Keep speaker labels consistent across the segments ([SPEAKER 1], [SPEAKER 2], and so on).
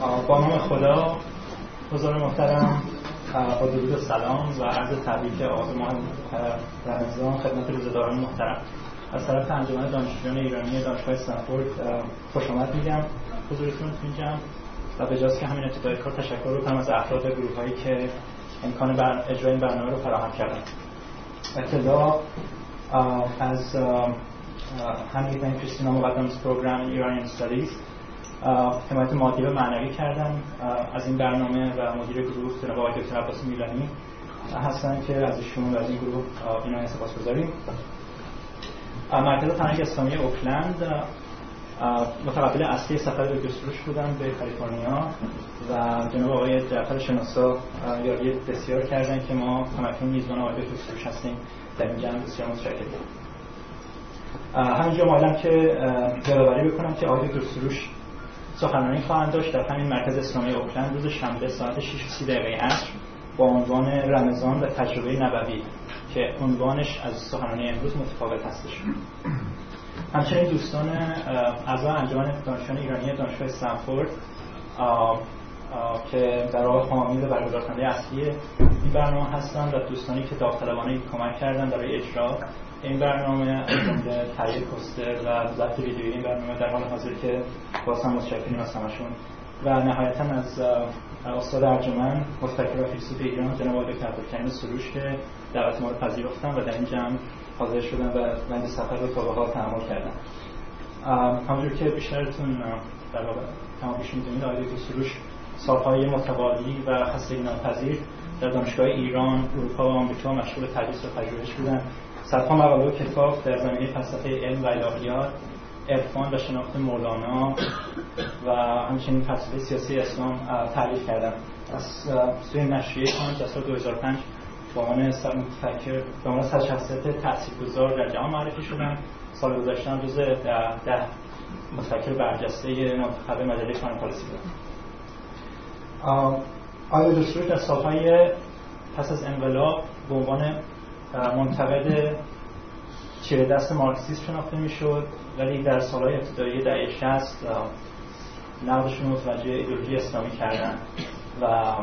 [SPEAKER 1] با نام خدا حضور محترم با درود سلام و عرض تبریک ما رمضان خدمت روزداران محترم. از طرف انجمن دانشجویان ایرانی دانشگاه استنفورد خوش آمد میگم. حضورتون تو و به که همین ابتدای کار تشکر کنم از افراد گروه هایی که امکان بر اجرای این برنامه رو فراهم کردن. ابتدا از همین کریستینا مقدم پروگرام ایرانی استادیز. حمایت مادی و معنوی کردن. از این برنامه و مدیر گروه جناب آقای دکتر عباس میلانی هستن که از ایشون و از این گروه بینا سپاس گذاریم. مرکز فرهنگ اسلامی اوکلند متقبل اصلی سفر دکتر سروش بودن به کالیفرنیا و جناب آقای جعفر شناسا یاری بسیار کردن که ما کمکی میزبان آقای دکتر سروش هستیم. در این جمع بسیار متشکرم. همینجا مایلم که یادآوری بکنم که آقای دکتر سروش سخنرانی خواهند داشت. در همین مرکز اسلامی اوکلند روز شنبه ساعت 6 دقیقه عصر با عنوان رمضان و تجربه نبوی که عنوانش از سخنرانی امروز متفاوت هستش همچنین دوستان اعضای انجمن دانشجویان ایرانی دانشگاه استنفورد که در واقع حامی و برگزار اصلی این برنامه هستند و دوستانی که داوطلبانه کمک کردن برای اجرا این برنامه تهیه پوستر و ضبط ویدیویی این برنامه در حال حاضر که باز هم متشکریم از همشون. و نهایتا از استاد ارجمن مفتکر و فیلسوف ایران جناب آقای دکتر عبدالکریم سروش که دعوت ما رو پذیرفتن و در این جمع حاضر شدن و من سفر رو تا به حال کردم همونجور که بیشترتون در واقع تمام پیش می‌دونید آقای دکتر سروش سالهای متوالی و خستگی ناپذیر در دانشگاه ایران اروپا و آمریکا مشغول تدریس و پژوهش بودن. صدها مقاله و کتاب در زمینه فلسفه علم و الهیات عرفان و شناخت مولانا و همچنین فلسفه سیاسی اسلام تعریف کردم. از سوی نشریه کانت در سال 2005 با عنوان متفکر به عنوان صد شخصیت تاثیرگذار در جهان معرفی شدن سال گذشته روز ده, ده متفکر برجسته منتخب مجله کان پالیسی بودن آیا دستور در سالهای پس از انقلاب به عنوان منتقد چیره دست مارکسیست شناخته می‌شد ولی در سالهای ابتدایی دهه 60 نقدشون متوجه ایدئولوژی اسلامی کردن. و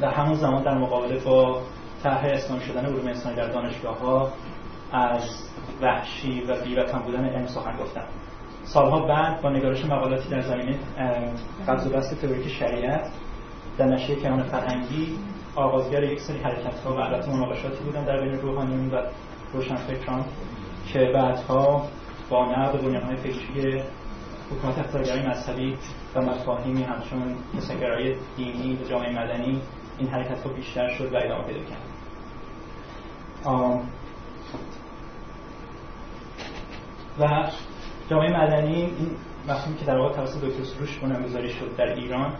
[SPEAKER 1] در همون زمان در مقابله با طرح اسلامی شدن علوم انسانی در دانشگاه ها از وحشی و بیوطن بودن علم سخن گفتن. سالها بعد با نگارش مقالاتی در زمینه قبض و بست تئوریک شریعت در نشریه کیهان فرهنگی آغازگر یک سری حرکت ها و البته مناقشاتی بودن در بین روحانیون و روشنفکران که بعدها با نقد بنیانهای فکری حکومت اختیارگرای مذهبی و مفاهیمی همچون کساگرایی دینی و جامعه مدنی این حرکت ها بیشتر شد و ادامه پیدا کرد. و جامعه مدنی این مفهومی که در واقع توسط دکتر سروش بنیانگذاری شد در ایران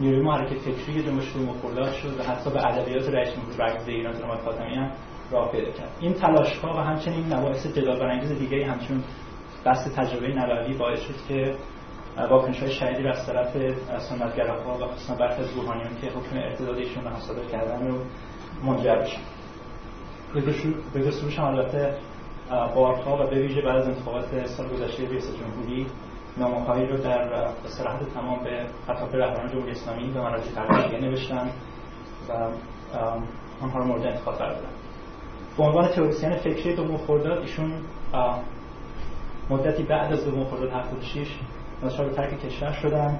[SPEAKER 1] نیروی محرک فکری جنبش رو مخولات شد و حتی به ادبیات رئیس جمهور ایران جناب فاطمی هم راه پیدا کرد. این تلاش ها و همچنین مباحث جدال برانگیز دیگری همچون بحث تجربه نبوی باعث شد که واکنش های شدیدی از طرف سنتگراها و خصوصا برخی از روحانیون که حکم ارتدادشون رو صادر کردن رو منجر بشن به هم البته بارها و به ویژه بعد از انتخابات سال گذشته ریاست جمهوری نامه‌هایی رو در صراحت تمام به خطاب رهبران جمهوری اسلامی به مراجع فرهنگی نوشتن و آنها رو مورد انتخاب قرار دادن. به عنوان تئوریسین فکری دوم خرداد ایشون مدتی بعد از دوم خرداد 76 ناچار به ترک کشور شدن.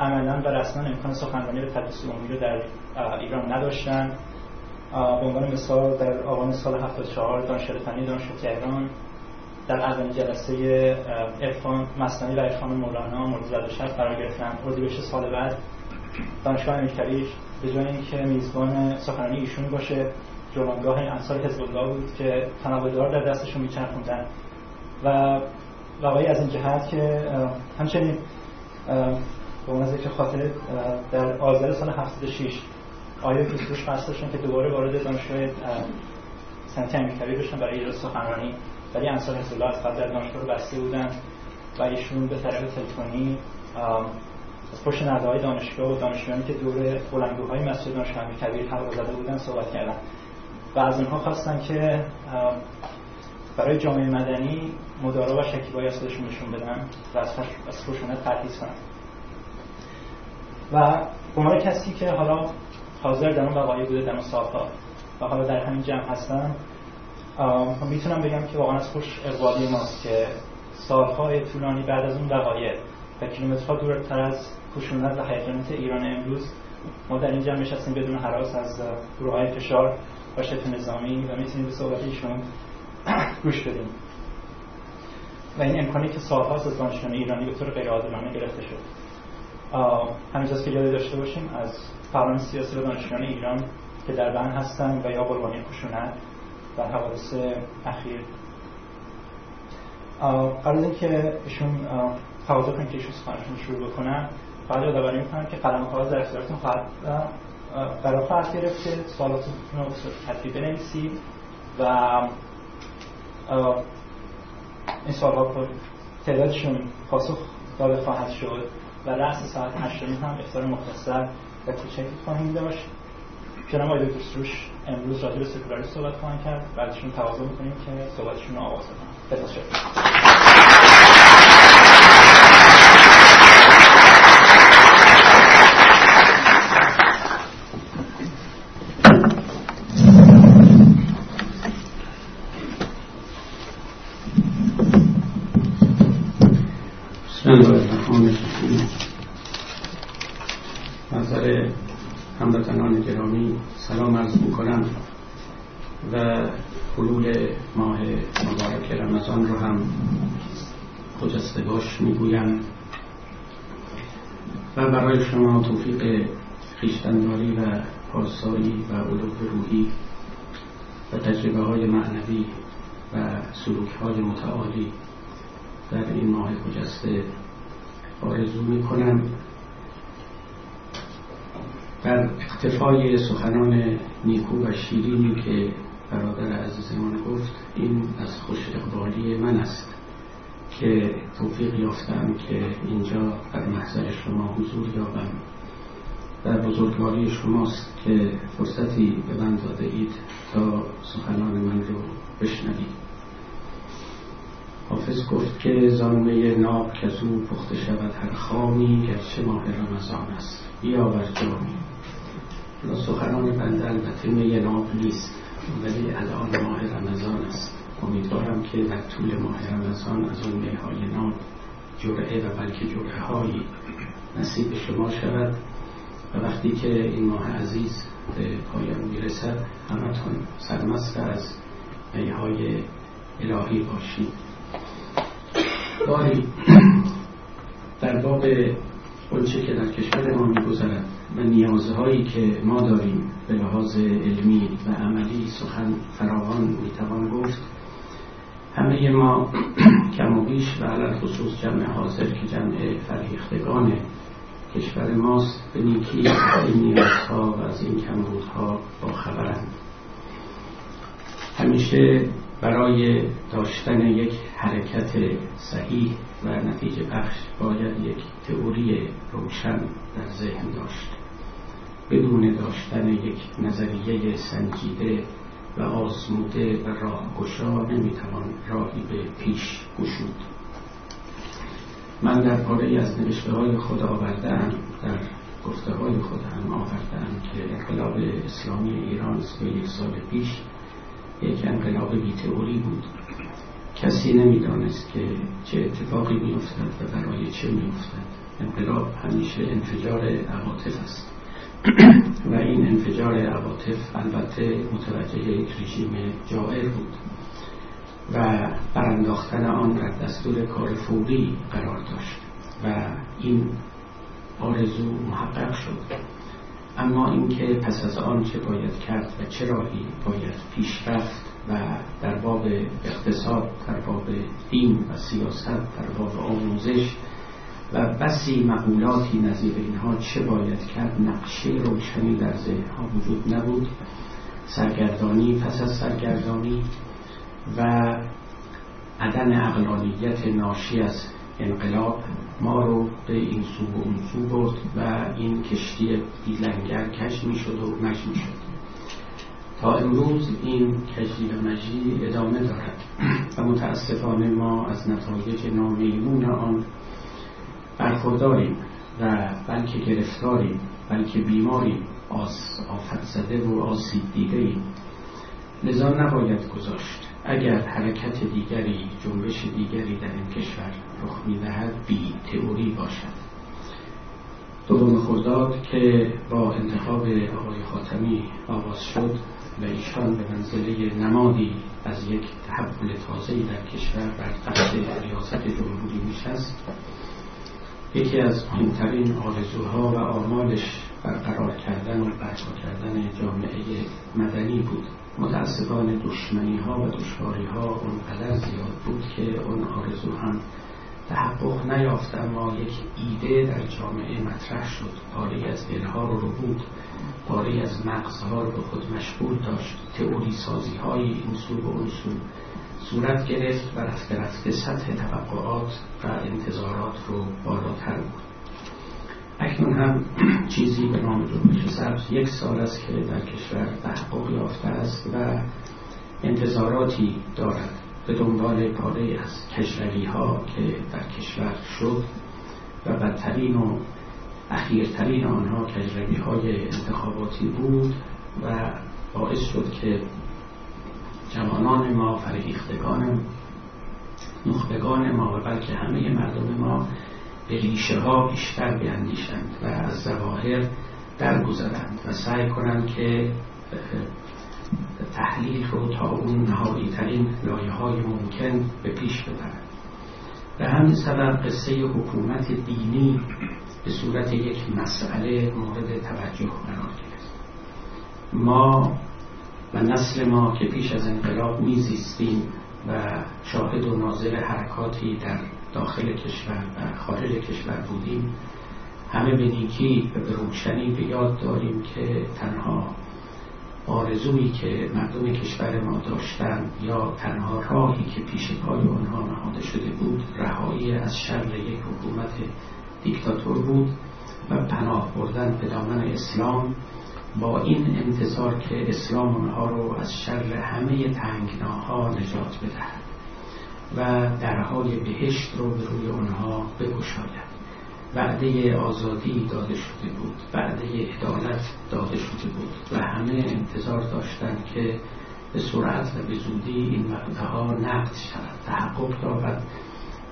[SPEAKER 1] عملا و رسما امکان سخنرانی به تدریس عمومی رو در ایران نداشتن. به عنوان مثال در آبان سال 74 دانشگاه فنی دانشگاه تهران در اولین جلسه عرفان مصنوی و عرفان مولانا مورد زد شب قرار گرفتن. اردیبهشت سال بعد. دانشگاه امیرکبیر به جای اینکه میزبان سخنرانی ایشون باشه جولانگاه انصار حزب بود که تنابدار در دستشون میچرخوندن. و وقایی از این جهت که همچنین به عنوان ذکر خاطر در آذر سال 76 آیا قصد داشتن که دوباره وارد دانشگاه سنتی امیرکبیر بشن برای ایجاد سخنرانی. ولی انصار الله از قبل در دانشگاه بسته بودن و ایشون به طریق تلفنی از پشت های دانشگاه و دانشجویانی که دور بلندگوهای مسجد دانشگاه امیرکبیر حلقه زده بودن صحبت کردن. و از اونها خواستن که برای جامعه مدنی مدارا و شکیبایی از خودشون نشون بدن و از خشونت پرهیز کنن. و به کسی که حالا حاضر در اون وقایع بوده در اون و حالا در همین جمع هستم می‌تونم بگم که واقعا از خوش اقبالی ماست که سالهای طولانی بعد از اون وقایع و کیلومترها دورتر از خشونت و هیجانات ایران امروز ما در این جمع نشستیم بدون حراس از گروه های فشار و شبه نظامی و می‌تونیم به صحبت ایشون گوش بدیم. و این امکانی که سالها از دانشجویان ایرانی به طور غیر عادلانه گرفته شد. همینجاست که یاد داشته باشیم از فعالان سیاسی و دانشجویان ایران که در بند هستن و یا قربانی خشونت در حوادث اخیر. قبل اینکه ایشون تقاضا کنیم که ایشون سخنشون شروع بکنن. فقط یادآوری می‌کنم که قلم کاغذ در اختیارتون خواهد برای خواهد گرفت که سوالاتتون رو ترتیب بنویسید و این سوالات تعدادشون پاسخ داده خواهد شد و رأس ساعت 8 هم افتار مختصر و کوچکی خواهیم داشت. جناب آقای دکتر سروش امروز راجع به سکولاریسم صحبت خواهند کرد. بعدشون تقاضا می‌کنیم که صحبتشون رو آغاز کنن
[SPEAKER 2] می‌گویم. و برای شما توفیق خیشتنداری و پاسایی و علوم روحی و تجربه های معنوی و سلوک های متعالی در این ماه خجسته آرزو می کنم در اقتفای سخنان نیکو و شیرینی که برادر عزیزمان گفت این از خوش اقبالی من است. که توفیق یافتم که اینجا در محضر شما حضور یابم. در بزرگواری شماست که فرصتی به من داده اید تا سخنان من رو بشنوید. حافظ گفت که زانوی ناب کزو پخته شود هر خامی گرچه ماه رمضان است. بیاور جامی سخنان بنده البته می ناب نیست ولی الان ماه رمضان است. امیدوارم که در طول ماه رمضان از اون میهای نام جرعه و بلکه جرعه هایی نصیب شما شود و وقتی که این ماه عزیز به پایان می‌رسد همتون سرمست از میهای الهی باشید. باری در باب اونچه که در کشور ما میگذرد و نیازهایی که ما داریم به لحاظ علمی و عملی سخن فراوان می‌توان گفت همه ما کم و بیش و علال خصوص جمع حاضر که جمع فریختگان کشور ماست به نیکی از این نیازها و از این کمبودها با خبرند. همیشه برای داشتن یک حرکت صحیح و نتیجه بخش باید یک تئوری روشن در ذهن داشت. بدون داشتن یک نظریه سنجیده و آزموده و راهگشا نمی‌توان راهی به پیش گشود. من در پاره از نوشته های خود آوردم در گفته های خود هم آوردم که انقلاب اسلامی ایران به یک سال پیش یک انقلاب بی تئوری بود. کسی نمی‌دانست که چه اتفاقی میافتد و برای چه میافتد. انقلاب همیشه انفجار عواطف است. و این انفجار عواطف البته متوجه یک رژیم جائر بود و برانداختن آن در دستور کار فوری قرار داشت و این آرزو محقق شد. اما اینکه پس از آن چه باید کرد و چه راهی باید پیش رفت و در باب اقتصاد در باب دین و سیاست در باب آموزش و بسی مقولاتی نظیر اینها چه باید کرد نقشه روشنی در ذهنها وجود نبود. سرگردانی پس از سرگردانی و عدم اقلانیت ناشی از انقلاب ما رو به این سو و اون سو برد و این کشتی دیلنگر کش می شد و مش می شد تا امروز این کشتی و مجی ادامه دارد و متاسفانه ما از نتایج نامیمون آن برخورداریم و بلکه گرفتاری بلکه بیماری آفت زده و آسیب دیده ای لذا نباید گذاشت. اگر حرکت دیگری جنبش دیگری در این کشور رخ می‌دهد بی تئوری باشد. دوم خرداد که با انتخاب آقای خاتمی آغاز شد و ایشان به منزله نمادی از یک تحول تازه‌ای در کشور بر تخت ریاست جمهوری میشست یکی از مهمترین آرزوها و آمالش برقرار کردن و برپا کردن جامعه مدنی بود. متاسفانه دشمنی ها و دشواری ها اونقدر زیاد بود که اون آرزو هم تحقق نیافت اما یک ایده در جامعه مطرح شد. پاره از دلها رو رو بود. پاره از مغزها رو به خود مشغول داشت. تئوری سازی های این سو و اون صورت گرفت و رفته رفته سطح توقعات و انتظارات رو بالاتر بود. اکنون هم چیزی به نام جنبش سبز یک سال است که در کشور تحقق یافته است و انتظاراتی دارد. به دنبال پاره از کشوری ها که در کشور شد و بدترین و اخیرترین آنها کجروی های انتخاباتی بود و باعث شد که جوانان ما فرهیختگان نخبگان ما و بلکه همه مردم ما به ریشه ها بیشتر بیاندیشند و از ظواهر درگذرند و سعی کنند که تحلیل رو تا اون نهایی ترین لایه های ممکن به پیش ببرند. به همین سبب قصه حکومت دینی به صورت یک مسئله مورد توجه قرار گرفت. ما و نسل ما که پیش از انقلاب میزیستیم و شاهد و ناظر حرکاتی در داخل کشور و خارج کشور بودیم همه به نیکی و به روشنی به یاد داریم که تنها آرزویی که مردم کشور ما داشتند یا تنها راهی که پیش پای آنها نهاده شده بود رهایی از شر یک حکومت دیکتاتور بود و پناه بردن به دامن اسلام با این انتظار که اسلام آنها رو از شر همه تنگناها نجات بدهد و درهای بهشت رو به روی آنها بگشاید. وعده آزادی داده شده بود وعده عدالت داده شده بود و همه انتظار داشتند که به سرعت و به زودی این وعده ها نقد شود تحقق یابد.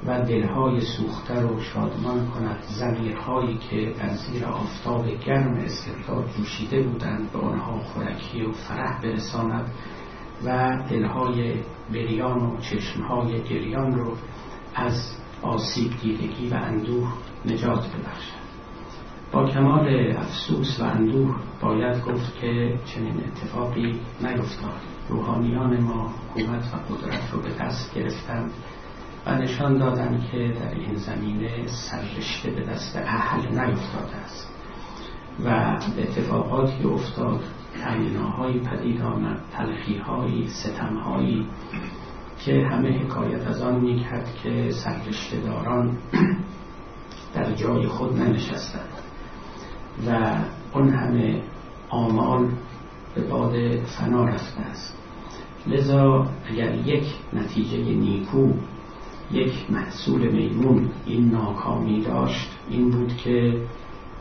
[SPEAKER 2] و دلهای سوخته رو شادمان کند. زمیرهایی که در زیر آفتاب گرم استبداد جوشیده بودند به آنها خورکی و فرح برساند و دلهای بریان و چشمهای گریان رو از آسیب دیدگی و اندوه نجات ببخشد. با کمال افسوس و اندوه باید گفت که چنین اتفاقی نیفتاد. روحانیان ما حکومت و قدرت رو به دست گرفتند. و نشان دادن که در این زمینه سررشته به دست اهل نیفتاده است و اتفاقاتی افتاد تنگناهایی پدید آمد تلخیهایی ستمهایی که همه حکایت از آن می‌کرد که سررشته داران در جای خود ننشستند و اون همه آمال به باد فنا رفته است. لذا اگر یک نتیجه نیکو یک محصول میمون این ناکامی داشت این بود که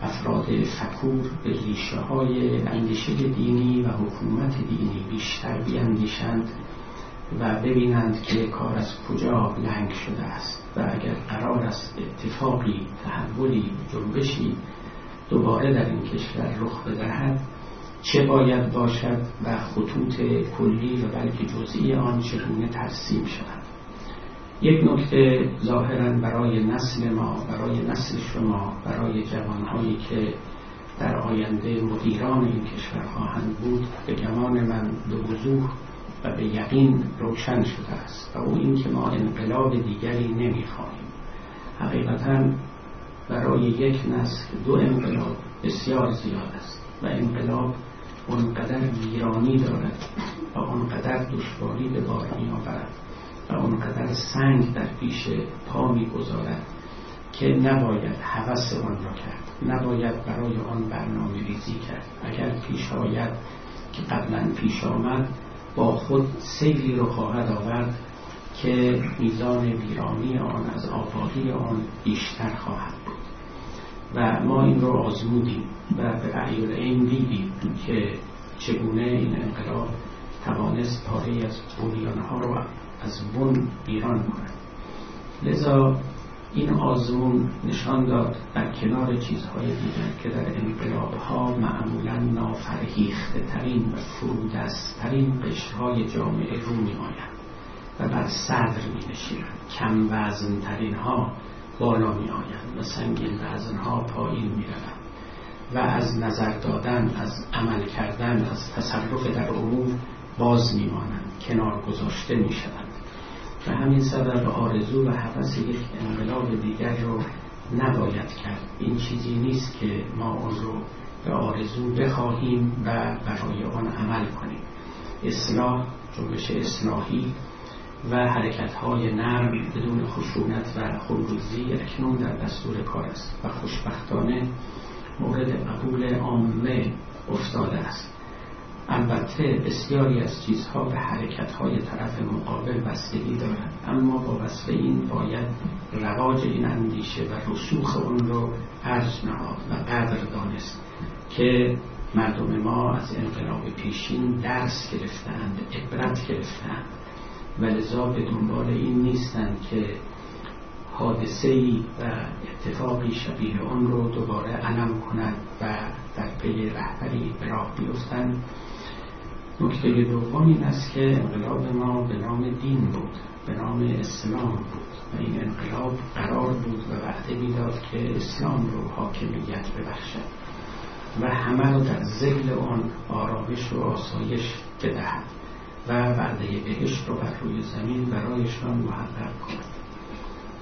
[SPEAKER 2] افراد فکور به ریشه های اندیشه دینی و حکومت دینی بیشتر بیاندیشند و ببینند که کار از کجا لنگ شده است و اگر قرار است اتفاقی تحولی جنبشی دوباره در این کشور رخ بدهد چه باید باشد و خطوط کلی و بلکه جزئی آن چگونه ترسیم شود. یک نکته ظاهرا برای نسل ما برای نسل شما برای جوانهایی که در آینده مدیران این کشور خواهند بود به گمان من به وضوح و به یقین روشن شده است و او این که ما انقلاب دیگری نمی‌خواهیم. حقیقتا برای یک نسل دو انقلاب بسیار زیاد است و انقلاب اونقدر ویرانی دارد و اونقدر دشواری به بار می و اونقدر سنگ در پیش پا می‌گذارد که نباید حوث آن را کرد. نباید برای آن برنامه ریزی کرد. اگر پیش آید که قبلا پیش آمد با خود سیلی رو خواهد آورد که میزان ویرانی آن از آبادی آن بیشتر خواهد بود. و ما این رو آزمودیم و به این دیدیم که چگونه این انقلاب توانست پاره از بنیانها رو از بن ایران کند لذا این آزمون نشان داد در کنار چیزهای دیگر که در انقلاب ها معمولا نافرهیخته ترین و فرودست ترین قشرهای جامعه رو می آیند و بر صدر می نشیند کم وزن ترین ها بالا می آیند و سنگین وزن ها پایین می روند و از نظر دادن از عمل کردن از تصرف در امور باز می مانند کنار گذاشته می شوند و همین سبب آرزو و حوث یک انقلاب دیگر رو نباید کرد. این چیزی نیست که ما اون رو به آرزو بخواهیم و برای آن عمل کنیم. اصلاح جنبش اصلاحی و حرکت های نرم بدون خشونت و خروزی اکنون در دستور کار است و خوشبختانه مورد قبول عامه افتاده است. البته بسیاری از چیزها به حرکتهای طرف مقابل بستگی دارد اما با وصف این باید رواج این اندیشه و رسوخ اون رو ارج نهاد و قدر دانست که مردم ما از انقلاب پیشین درس گرفتند عبرت گرفتند و لذا به دنبال این نیستند که حادثه و اتفاقی شبیه آن رو دوباره علم کند و در پی رهبری به بیفتند. نکته دوم این است که انقلاب ما به نام دین بود به نام اسلام بود و این انقلاب قرار بود و وعده می‌داد که اسلام رو حاکمیت ببخشد و همه رو در زیل آن آرامش و آسایش بدهد و وعده بهشت رو بر روی زمین برایشان محقق کند.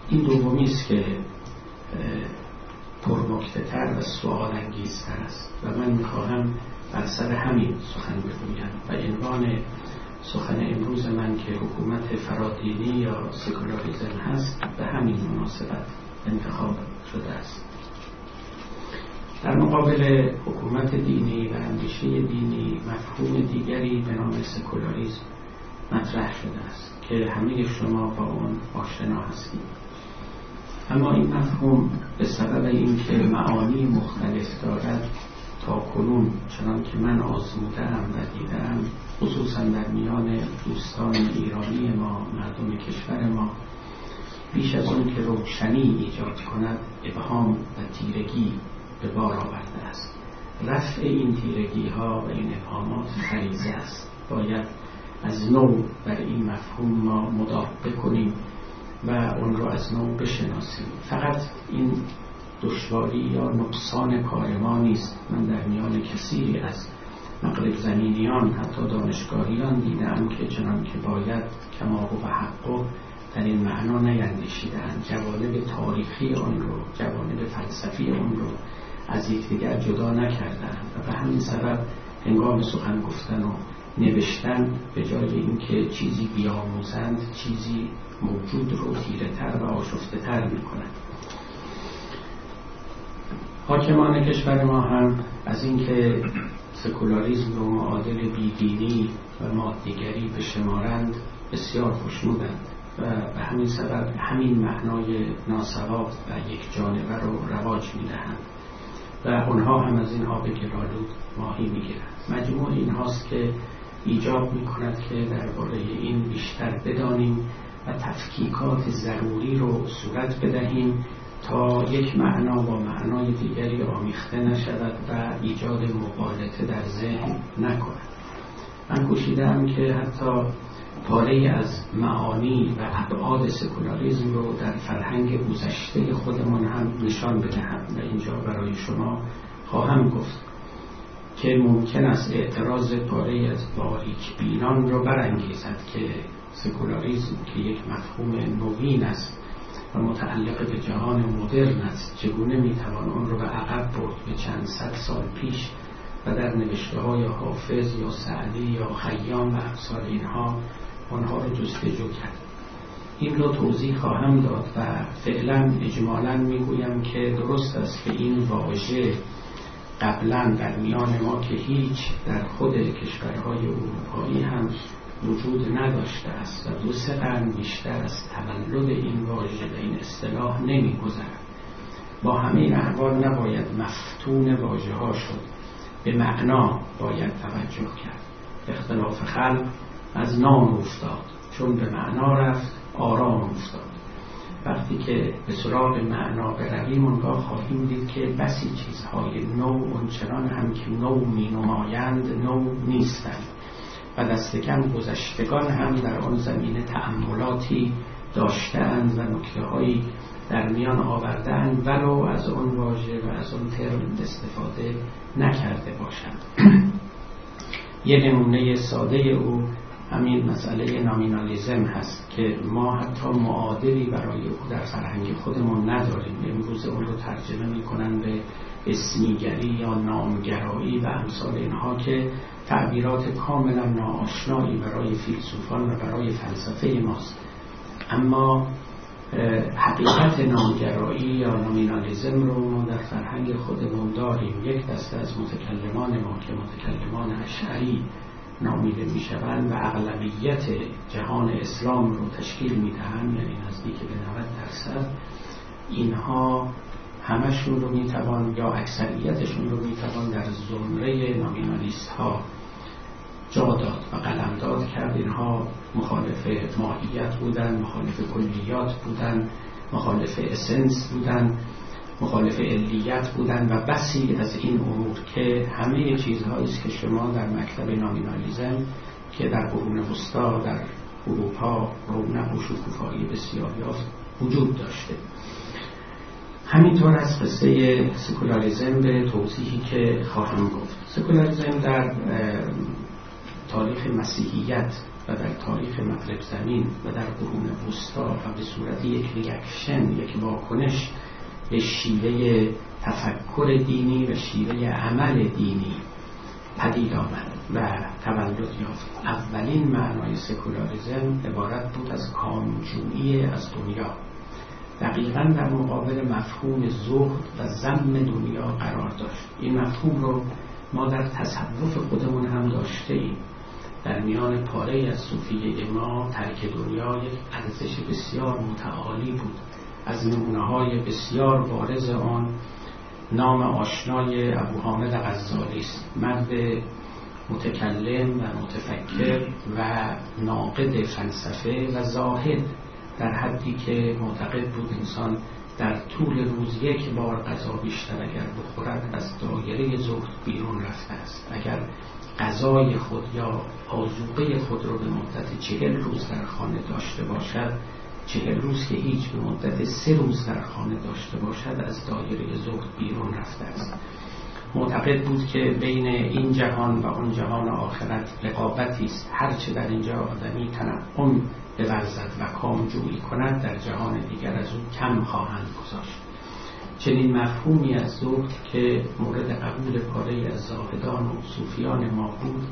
[SPEAKER 2] این دومی است که پرمکتتر و سوال انگیزتر است و من می‌خواهم بر سر همین سخن بگویم و عنوان سخن امروز من که حکومت فرادینی یا سکولاریزم هست به همین مناسبت انتخاب شده است. در مقابل حکومت دینی و اندیشه دینی مفهوم دیگری به نام سکولاریزم مطرح شده است که همه شما با آن آشنا هستید. اما این مفهوم به سبب اینکه معانی مختلف دارد تا کنون چنان که من آزمودم و دیدم خصوصا در میان دوستان ایرانی ما مردم کشور ما بیش از اون که روشنی ایجاد کند ابهام و تیرگی به بار آورده است. رفع این تیرگی ها و این ابهامات فریزه است. باید از نو بر این مفهوم ما مدافع کنیم و اون رو از نو بشناسیم. فقط این دشواری یا نقصان کار ما نیست. من در میان کسی از مغرب زمینیان حتی دانشگاهیان دیدم که چنان که باید کما و حق در این معنا نیندیشیدند جوانب تاریخی آن رو جوانب فلسفی آن رو از یکدیگر جدا نکردند و به همین سبب هنگام سخن گفتن و نوشتن به جای اینکه چیزی بیاموزند چیزی موجود رو تیره تر و آشفته تر می حاکمان کشور ما هم از اینکه سکولاریزم رو معادل بیدینی و مادیگری به شمارند بسیار خوشنودند و به همین سبب همین معنای ناسواب و یک جانبه رو رواج می‌دهند و اونها هم از این آب گرالود ماهی می‌گیرند. مجموع این هاست که ایجاب می کند که درباره این بیشتر بدانیم و تفکیکات ضروری رو صورت بدهیم تا یک معنا با معنای دیگری آمیخته نشود و ایجاد مقالطه در ذهن نکند. من کوشیدم که حتی پاره از معانی و ابعاد سکولاریزم رو در فرهنگ گذشته خودمان هم نشان بدهم و اینجا برای شما خواهم گفت که ممکن است اعتراض پاره از باریک بینان رو برانگیزد که سکولاریزم که یک مفهوم نوین است و متعلق به جهان مدرن است. چگونه می‌توان آن رو به عقب برد؟ به چند صد سال پیش و در نوشته های حافظ یا سعدی یا خیام و افسار اینها آنها رو جستجو کرد. این رو توضیح خواهم داد و فعلا اجمالا می‌گویم که درست است که این واژه قبلا در میان ما که هیچ در خود کشورهای اروپایی هم وجود نداشته است و دو سه قرن بیشتر از تولد این واژه و این اصطلاح نمیگذرد. با همه این احوال نباید مفتون واژه ها شد. به معنا باید توجه کرد. اختلاف خلق از نام افتاد چون به معنا رفت آرام افتاد. وقتی که به سراغ معنا برویم اونگاه خواهیم دید که بسی چیزهای نو اونچنان هم که نو می نمایند نو نیستند. و دست کم گذشتگان هم در آن زمینه تأملاتی داشتند و نکته هایی در میان آوردن ولو از آن واژه و از آن ترم استفاده نکرده باشند. یه نمونه ساده او همین مسئله نامینالیزم هست که ما حتی معادلی برای او در فرهنگ خودمون نداریم. امروز اون رو ترجمه می‌کنن به اسمیگری یا نامگرایی و امثال اینها که تعبیرات کاملا ناآشنایی برای فیلسوفان و برای فلسفه ماست. اما حقیقت نامگرایی یا نامینالیزم رو ما در فرهنگ خودمون داریم. یک دسته از متکلمان ما که متکلمان اشعری نامیده می‌شوند و اغلبیت جهان اسلام رو تشکیل می‌دهند یعنی نزدیک به 90 درصد اینها همشون رو می‌توان یا اکثریتشون رو می‌توان در زمره نامینالیست ها جا داد و قلمداد کرد. اینها مخالف ماهیت بودن مخالف کلیات بودن مخالف اسنس بودن مخالف علیت بودن و بسی از این امور که همه چیزهایی است که شما در مکتب نامینالیزم که در قرون وسطا در اروپا رونق و شکوفایی بسیار یافت وجود داشته. همینطور از قصه سکولاریزم به توضیحی که خواهم گفت. سکولاریزم در تاریخ مسیحیت و در تاریخ مغرب زمین و در قرون وسطا و به صورت یک reaction یک واکنش به شیوه تفکر دینی و شیوه عمل دینی پدید آمد و تولد یافت. اولین معنای سکولاریزم عبارت بود از کامجویی از دنیا. دقیقا در مقابل مفهوم زهد و ذم دنیا قرار داشت. این مفهوم رو ما در تصوف خودمون هم داشته ایم. در میان پاره از صوفیه ما ترک دنیا یک ارزش بسیار متعالی بود. از نمونه های بسیار بارز آن نام آشنای ابو حامد غزالی است. مرد متکلم و متفکر و ناقد فلسفه و زاهد. در حدی که معتقد بود انسان در طول روز یک بار غذا بیشتر اگر بخورد از دایره زهد بیرون رفته است. اگر غذای خود یا آزوقه خود رو به مدت چهل روز در خانه داشته باشد چهل روز که هیچ به مدت سه روز در خانه داشته باشد از دایره زهد بیرون رفته است. معتقد بود که بین این جهان و اون جهان آخرت رقابتی است. هرچه در اینجا آدمی تنقم بورزد و کامجویی کند در جهان دیگر از او کم خواهند گذاشت. چنین مفهومی از زهد که مورد قبول پاره از زاهدان و صوفیان ما بود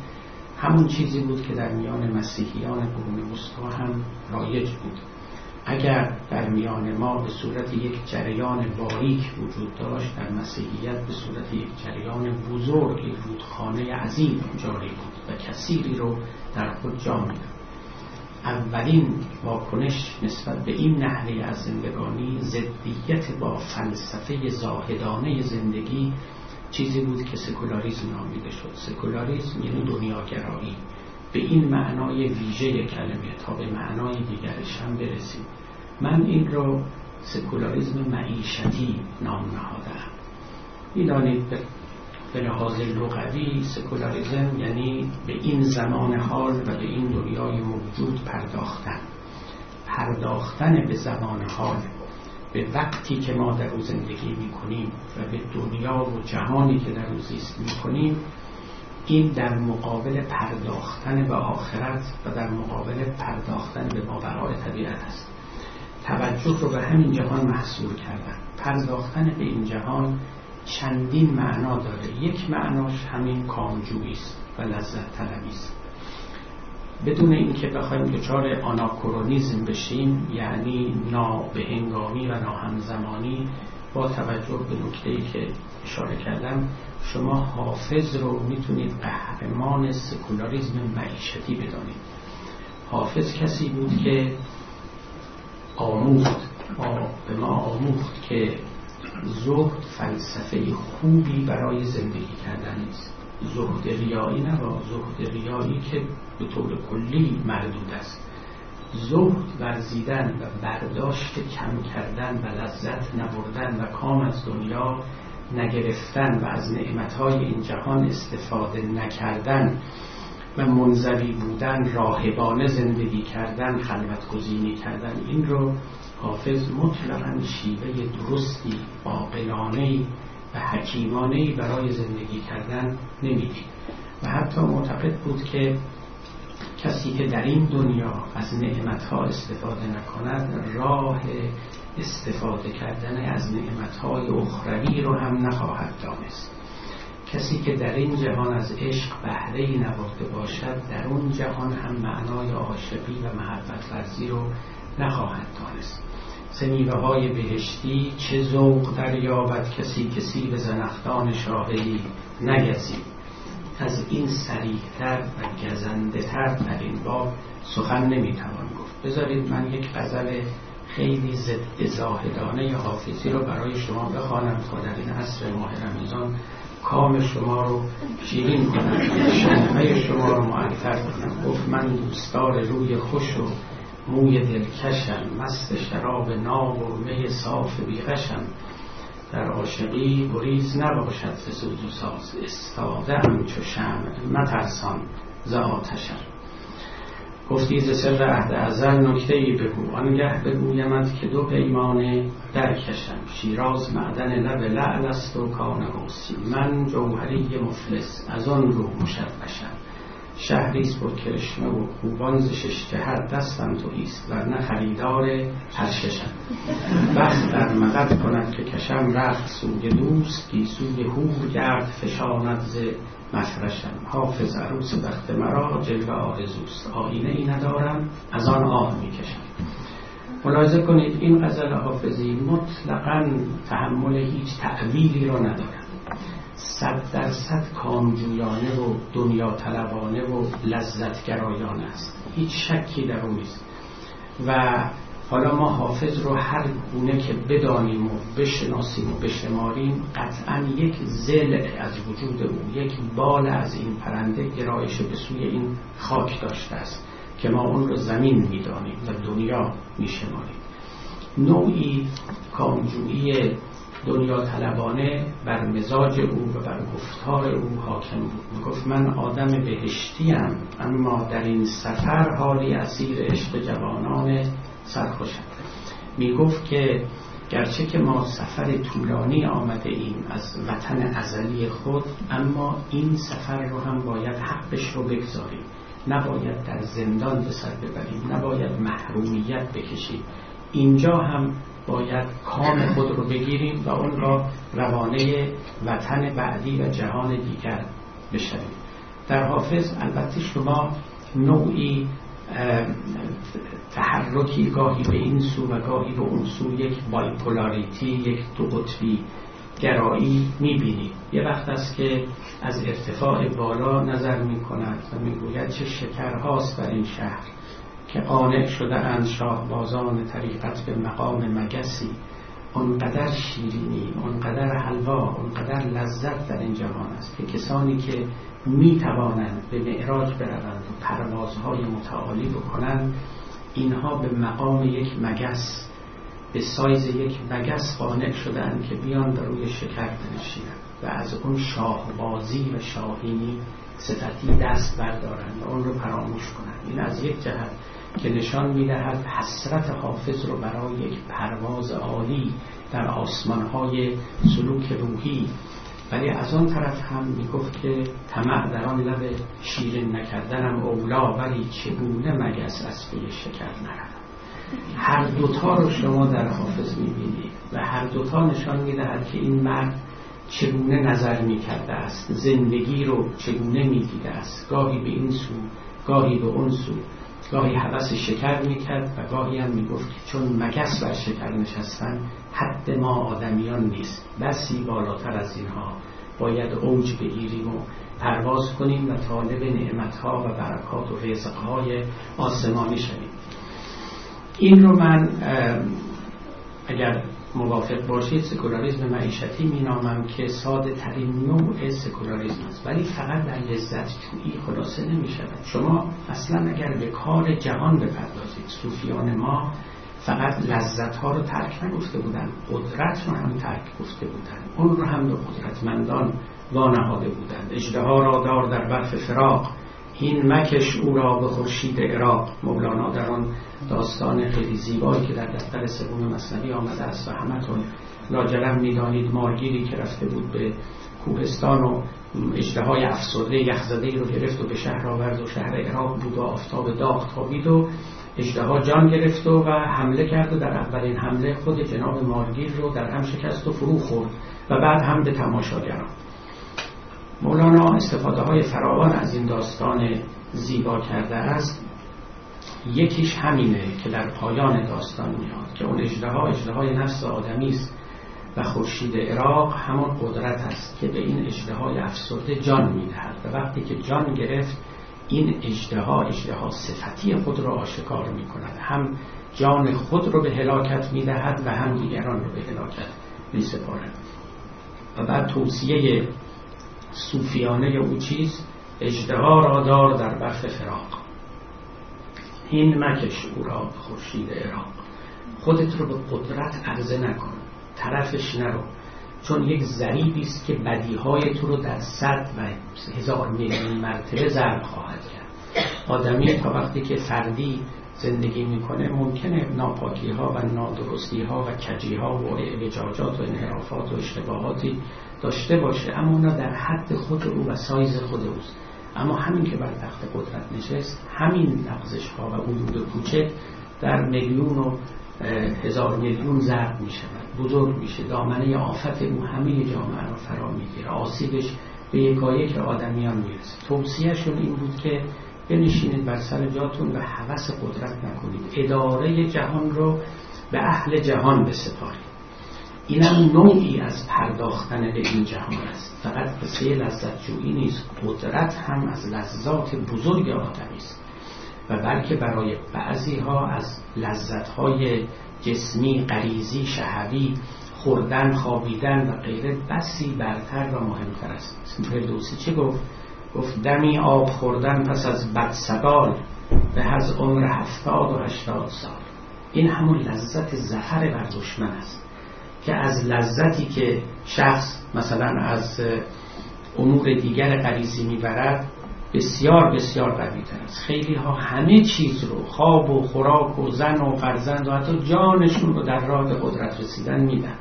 [SPEAKER 2] همون چیزی بود که در میان مسیحیان قرون وسطا هم رایج بود. اگر در میان ما به صورت یک جریان باریک وجود داشت در مسیحیت به صورت یک جریان بزرگ رودخانه عظیم جاری بود و کثیری رو در خود جا می‌داد. اولین واکنش نسبت به این نحوه از زندگانی ضدیت با فلسفه زاهدانه زندگی چیزی بود که سکولاریزم نامیده شد. سکولاریزم یعنی دنیاگرایی. به این معنای ویژه کلمه تا به معنای دیگرش هم برسیم. من این رو سکولاریزم معیشتی نام نهادم. می‌دانید به لحاظ لغوی سکولاریزم یعنی به این زمان حال و به این دنیای موجود پرداختن. پرداختن به زمان حال به وقتی که ما در او زندگی می کنیم و به دنیا و جهانی که در او زیست می کنیم این در مقابل پرداختن به آخرت و در مقابل پرداختن به ماورای طبیعت است. توجه رو به همین جهان محصول کردن. پرداختن به این جهان چندین معنا داره. یک معناش همین کامجویی است و لذت طلبی است. بدون اینکه بخوایم دچار آناکرونیزم بشیم یعنی نابهنگامی و ناهمزمانی با توجه به نکته که اشاره کردم شما حافظ رو می‌تونید قهرمان سکولاریزم معیشتی بدانید. حافظ کسی بود که آموخت به ما آموخت که زهد فلسفه خوبی برای زندگی کردن است زهد ریایی نه زهد ریایی که به طور کلی مردود است. زهد ورزیدن و برداشت کم کردن و لذت نبردن و کام از دنیا نگرفتن و از نعمتهای این جهان استفاده نکردن و منزوی بودن راهبانه زندگی کردن خلوت گزینی کردن این رو حافظ مطلقا شیوه درستی عاقلانه و حکیمانه برای زندگی کردن نمی‌دید و حتی معتقد بود که کسی که در این دنیا از نعمتها استفاده نکند راه استفاده کردن از نعمتهای اخروی رو هم نخواهد دانست. کسی که در این جهان از عشق بهره نبرده باشد در اون جهان هم معنای عاشقی و محبت ورزی رو نخواهد دانست. سمیوه های بهشتی چه ذوق دریابد کسی کسی به زنختان شاهدی نگزید. از این سریعتر و گزنده تر در این باب سخن نمی‌توان گفت. بذارید من یک غزل خیلی ضد زاهدانه حافظی رو برای شما بخوانم. تا در این عصر ماه رمضان کام شما رو شیرین کنم. شنبه شما رو معطر کنم. گفت من دوستار روی خوش و موی دلکشم. مست شراب ناب و می صاف بیغشم. در عاشقی گریز نباشد ز سوز و ساز استاده ام چو شمع مترسان ز آتشم گفتی ز سر عهد ازل نکته ای بگو آنگه بگویمت که دو پیمانه درکشم. شیراز معدن لب لعل است و کان من جوهری مفلس از آن رو مشوشم. شهریست پر کرشمه و خوبان ز شش جهت دستم تو ایست ورنه خریدار ترششم بخت در مدد کند که کشم رخت سوی دوست گیسوی هور گرد فشاند ز مفرشم. حافظ عروس بخت مرا جلوه آرزوست. آینه ای ندارم از آن آه می‌کشم. ملاحظه کنید این غزل حافظی مطلقا تحمل هیچ تعویلی را ندارد. صد درصد کامجویانه و دنیا طلبانه و لذتگرایانه است. هیچ شکی در اون نیست. و حالا ما حافظ رو هر گونه که بدانیم و بشناسیم و بشماریم قطعا یک زل از وجود او یک بال از این پرنده گرایش به سوی این خاک داشته است که ما اون رو زمین می‌دانیم و دنیا میشماریم. نوعی کامجویی دنیا طلبانه بر مزاج او و بر گفتار او حاکم بود. گفت من آدم بهشتیم اما در این سفر حالی اسیر عشق جوانان سرخوشم. می گفت که گرچه که ما سفر طولانی آمده ایم از وطن ازلی خود اما این سفر رو هم باید حقش رو بگذاریم. نباید در زندان به سر ببریم نباید محرومیت بکشیم. اینجا هم باید کام خود رو بگیریم و اون را روانه وطن بعدی و جهان دیگر بشویم در حافظ البته شما نوعی تحرکی گاهی به این سو و گاهی به اون سو یک بایپولاریتی یک دو قطبی گرایی می‌بینید یه وقت است که از ارتفاع بالا نظر می کند و می‌گوید چه شکرهاست در این شهر. که قانع شده اند شاهبازان طریقت به مقام مگسی. اونقدر شیرینی اونقدر حلوا اونقدر لذت در این جهان است که کسانی که می توانند به معراج بروند و پروازهای متعالی بکنند اینها به مقام یک مگس به سایز یک مگس قانع شدن که بیان در روی شکر بنشینند و از اون شاهبازی و شاهینی صفتی دست بردارند و اون رو فراموش کنند. این از یک جهت که نشان می‌دهد حسرت حافظ رو برای یک پرواز عالی در آسمانهای سلوک روحی. ولی از آن طرف هم می‌گفت که طمع در آن لب شیرین نکردنم اولا ولی چگونه مگس از پی شکر نرم؟ هر دوتا رو شما در حافظ می‌بینید و هر دوتا نشان می‌دهد که این مرد چگونه نظر می‌کرده است زندگی رو چگونه می‌دیده است. گاهی به این سو گاهی به اون سو. گاهی حوث شکر می‌کرد و گاهی هم می‌گفت که چون مگس بر شکر نشستن حد ما آدمیان نیست. بسی بالاتر از اینها. باید اوج بگیریم و پرواز کنیم و طالب نعمتها و برکات و رزقهای آسمانی شویم. این رو من اگر موافق باشید سکولاریزم معیشتی مینامم که ساده ترین نوع سکولاریزم است. ولی فقط در لذت جویی خلاصه نمی شود شما اصلا اگر به کار جهان بپردازید صوفیان ما فقط لذت ها رو ترک نگفته بودن قدرت رو هم ترک گفته بودن اون رو هم به قدرتمندان وانهاده بودند اجده را دار در برف فراق. این مکش او را به خورشید عراق. مولانا در آن داستان خیلی زیبایی که در دفتر سوم مصنوی آمده است و همتون لاجرم می‌دانید مارگیری که رفته بود به کوهستان و های افسرده یخزده رو گرفت و به شهر آورد و شهر عراق بود و آفتاب داغ تابید و ها جان گرفت و, و حمله کرد و در اولین حمله خود جناب مارگیر رو در هم شکست و فرو خورد و بعد هم به تماشاگران. مولانا استفاده های فراوان از این داستان زیبا کرده است. یکیش همینه که در پایان داستان میاد که اون اجده های نفس آدمی است و خورشید عراق همون قدرت است که به این اجده های افسرده جان می‌دهد. و وقتی که جان گرفت این اجده ها صفتی خود را آشکار می کند هم جان خود رو به هلاکت می‌دهد و هم دیگران رو به هلاکت می سپارد و بعد توصیه صوفیانه او چیز اجدها را دار در برف فراق. این مکش او را خورشید عراق. خودت رو به قدرت عرضه نکن طرفش نرو چون یک ذریبی است که بدیهای تو رو در صد و هزار میلیون مرتبه ضرب خواهد کرد. آدمی تا وقتی که فردی زندگی می‌کنه ممکنه ناپاکی ها و نادرستی ها و کجی ها و اعوجاجات و انحرافات و اشتباهاتی داشته باشه اما اونا در حد خود او و سایز خود اوست. اما همین که بر تخت قدرت نشست همین نقضش ها و حدود کوچک در میلیون و هزار میلیون ضرب می بزرگ میشه. دامنه آفت او همه جامعه را فرا می‌گیره. آسیبش به یکایی که آدمیان می‌رسه. توصیهشون این بود که بنشینید بر سر جاتون و حوث قدرت نکنید. اداره جهان رو به اهل جهان بسپارید. اینم نوعی از پرداختن به این جهان است. فقط قصه لذت جویی نیست. قدرت هم از لذات بزرگ آدمی است. و بلکه برای بعضی ها از لذت های جسمی غریزی شهوی خوردن خوابیدن و غیره بسی برتر و مهمتر است. فردوسی چه گفت؟ گفت دمی آب خوردن پس از بدسگال به از عمر هفتاد و هشتاد سال. این همون لذت زفر بر دشمن است که از لذتی که شخص مثلا از امور دیگر غریزی می‌برد بسیار بسیار قوی است. خیلی ها همه چیز رو خواب و خوراک و زن و فرزند و حتی جانشون رو در راه قدرت رسیدن میدن.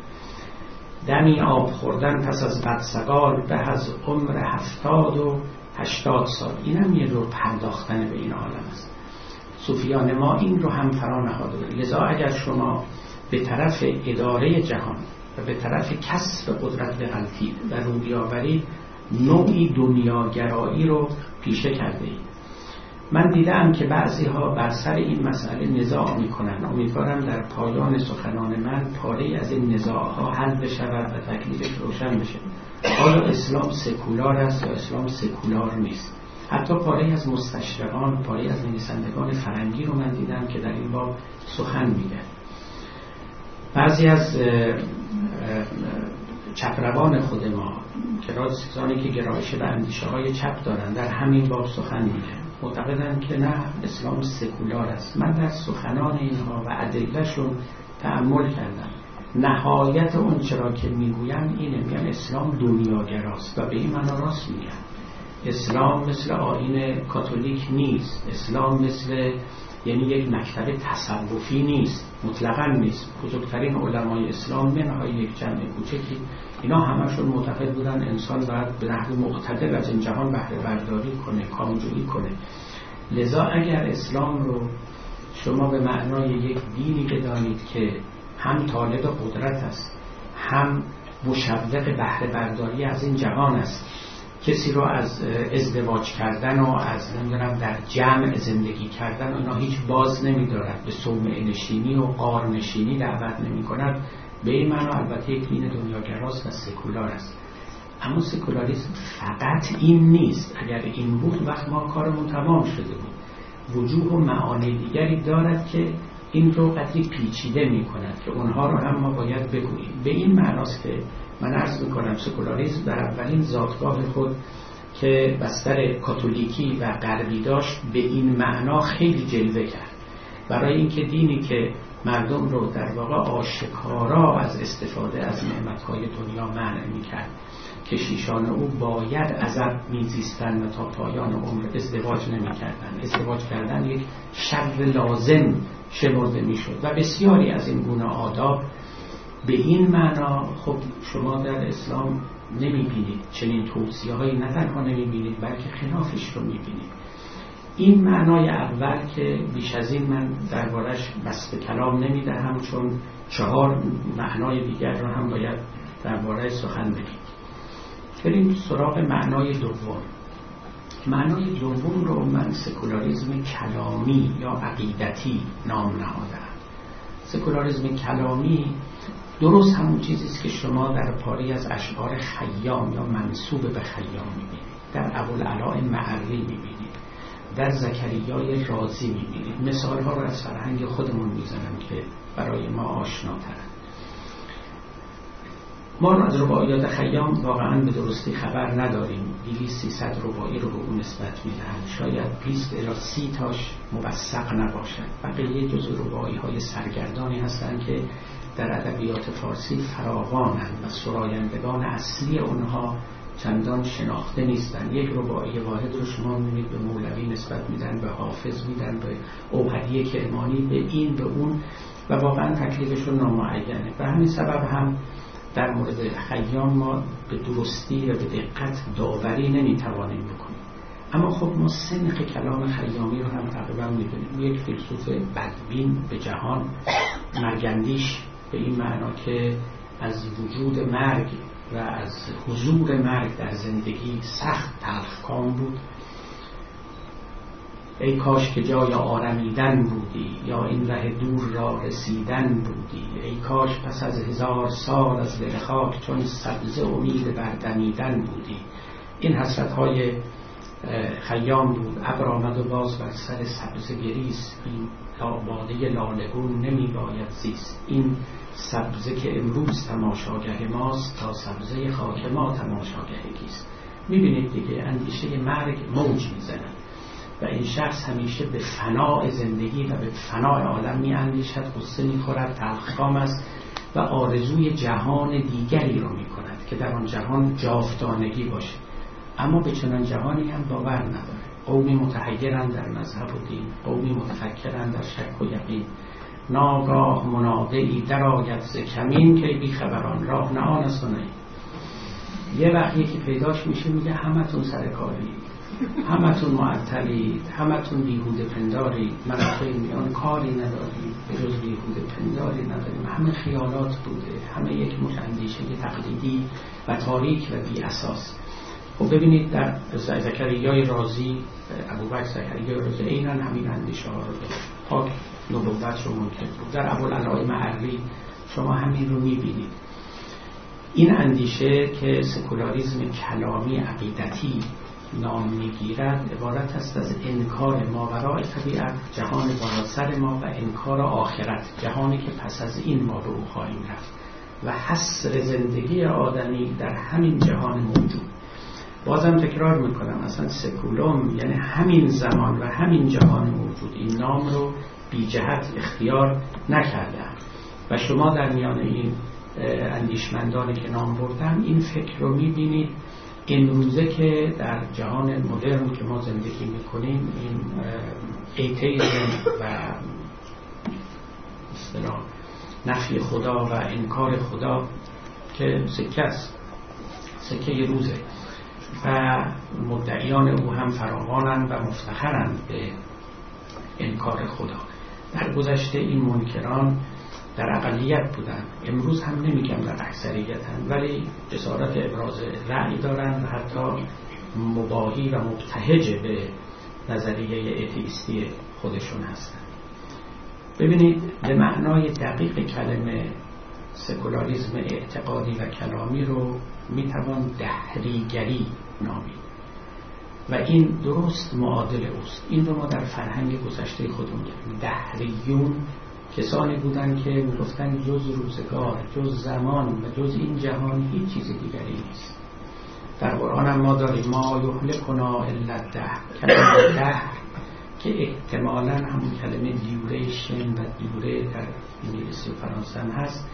[SPEAKER 2] دمی آب خوردن پس از بدسگال به از عمر هفتاد و هشتاد سال. این هم یه رو پرداختن به این عالم است. صوفیان ما این رو هم فرا نهاده لذا اگر شما به طرف اداره جهان و به طرف کسب قدرت بغلطید و رو بیاورید نوعی دنیاگرایی رو پیشه کرده اید. من دیدم که بعضی ها بر سر این مسئله نزاع می‌کنن. امیدوارم در پایان سخنان من پاره از این نزاع ها حل بشود و تکلیفش روشن بشه. آیا اسلام سکولار است یا اسلام سکولار نیست؟ حتی پاره از مستشرقان پاره از نویسندگان فرنگی رو من دیدم که در این باب سخن میگن. بعضی از چپروان خود ما که رازانی که گرایش به اندیشه های چپ دارن در همین باب سخن میگن. معتقدن که نه اسلام سکولار است. من در سخنان اینها و ادلهشون تعمل کردم. نهایت اون چرا که می‌گویم اینه. میگن اسلام دنیاگراست. و به این معنا راست میگن. اسلام مثل آین کاتولیک نیست. اسلام مثل یعنی یک مکتب تصوفی نیست. مطلقا نیست. بزرگترین علمای اسلام منهای یک جمع کوچکی. اینا همشون معتقد بودن انسان باید به نحو معتدل از این جهان بهره برداری کنه کامجویی کنه. لذا اگر اسلام رو شما به معنای یک دینی بدانید که هم طالب قدرت است هم مشوق بهره برداری از این جهان است. کسی رو از ازدواج کردن و از نمی‌دونم در جمع زندگی کردن اینا هیچ باز نمیدارد. به صومعه نشینی و قار نشینی دعوت نمی کند به این معنا البته یک دین دنیاگراست و سکولار است. اما سکولاریسم فقط این نیست. اگر این بود وقت ما کارمون تمام شده بود. وجوه و معانی دیگری دارد که این رو قدری پیچیده می کند که اونها رو هم ما باید بگوییم. به این معناست که من عرض می کنم سکولاریزم در اولین زادگاه خود که بستر کاتولیکی و غربی داشت به این معنا خیلی جلوه کرد. برای اینکه دینی که مردم رو در واقع آشکارا از استفاده از نعمتهای دنیا منع می‌کرد. کشیشان او باید عذب میزیستن و تا پایان عمر ازدواج نمی‌کردن. ازدواج کردن یک شر لازم شمرده می‌شد و بسیاری از این گونه آداب به این معنا خب شما در اسلام نمی‌بینید چنین توصیه هایی نه تنها نمی‌بینید بلکه خلافش رو می‌بینید. این معنای اول که بیش از این من دربارش بست کلام نمی‌دهم چون چهار معنای دیگر رو هم باید درباره سخن بگیم بریم سراغ معنای دوم. معنای دوم رو من سکولاریزم کلامی یا عقیدتی نام نهادم. سکولاریزم کلامی درست همون چیزی است که شما در پاری از اشعار خیام یا منصوب به خیام می‌بینید. در ابوالعلاء معری می‌بینید. در زکریای رازی می‌بینید. مثال ها رو از فرهنگ خودمون می‌زنم که برای ما آشناترن. ما رباعیات خیام واقعا به درستی خبر نداریم. دیوی ست ربایی رو به اون نسبت می‌دهند. شاید 20 الی سی تاش موثق نباشد. بقیه جزء ربایی های سرگردانی هستند که در ادبیات فارسی فراوانند و سرایندگان اصلی اونها چندان شناخته نیستن یک رباعی واحد رو شما می‌بینید به مولوی نسبت میدن به حافظ میدن به اوهدی کرمانی. به این به اون. و واقعا تکلیفشون نامعینه. به همین سبب هم در مورد خیام ما به درستی و به دقت داوری نمی‌توانیم بکنیم. اما خب ما سنخ کلام خیامی رو هم تقریبا می‌دونیم. یک فیلسوف بدبین به جهان مرگندیش به این معنا که از وجود مرگ و از حضور مرگ در زندگی سخت تلخکام بود. ای کاش که جای آرمیدن بودی یا این ره دور را رسیدن بودی. ای کاش پس از هزار سال از دل خاک چون سبزه امید بردمیدن بودی. این حسرت های خیام بود. ابر آمد و باز بر سر سبزه گریست. این باده لالگون نمی باید زیست. این سبزه که امروز تماشاگه ماست تا سبزه خاک ما تماشاگهگیست. می‌بینید دیگه اندیشه مرگ موج می‌زند. و این شخص همیشه به فناع زندگی و به فناع عالم می اندیشد قصه می خورد تلخکام است و آرزوی جهان دیگری رو می کند که در آن جهان جاودانگی باشه اما به چنان جهانی هم باور نداره قومی متحیرند در مذهب و دین قومی متفکرند در شک و یقین. ناگاه منادعی در آید ز کمین که بی خبران راه نه آن است یه وقت یکی پیداش میشه میگه همتون سر کاری همتون معطلید همتون بیهوده پندارید. من میان کاری نداریم. به جز بیهوده پنداری نداریم. همه خیالات بوده. همه یک مش اندیشه تقلیدی و تاریک و بی اساس. خب ببینید در زکریای رازی ابوبکر زکریای رازی اینا همین اندیشه ها رو داشت پاک نبوت رو ممکن بود در ابوالعلای معری شما همین رو می‌بینید. این اندیشه که سکولاریزم کلامی عقیدتی نام می‌گیرد عبارت است از انکار ماورای طبیعت جهان سر ما و انکار آخرت جهانی که پس از این ما به او خواهیم رفت. و حصر زندگی آدمی در همین جهان موجود. بازم تکرار می‌کنم اصلا saeculum یعنی همین زمان و همین جهان موجود. این نام رو بی جهت اختیار نکردن و شما در میان این اندیشمندانی که نام بردم این فکر رو می‌بینید امروزه که در جهان مدرن که ما زندگی می‌کنیم این ایتیزم و اصطلاح نفی خدا و انکار خدا که سکه است. سکه روزه. و مدعیان او هم فراوانند و مفتخرند به انکار خدا. در گذشته این منکران در اقلیت بودن. امروز هم نمیگم در اکثریت هم ولی جسارت ابراز رأی دارن و حتی مباهی و مبتهج به نظریه اتیستی خودشون هستن. ببینید به معنای دقیق کلمه سکولاریزم اعتقادی و کلامی رو می‌توان دهریگری نامید. و این درست معادل اوست. این رو ما در فرهنگ گذشته خودمون داریم دهریون کسانی بودند که می‌گفتند جز روزگار جز زمان و جز این جهان هیچ چیز دیگری نیست. در قرآن هم ما داریم ما کنا الا ده کلمه ده که احتمالا همون کلمه دیوریشن و دیوره در انگلیسی و فرانسه هست.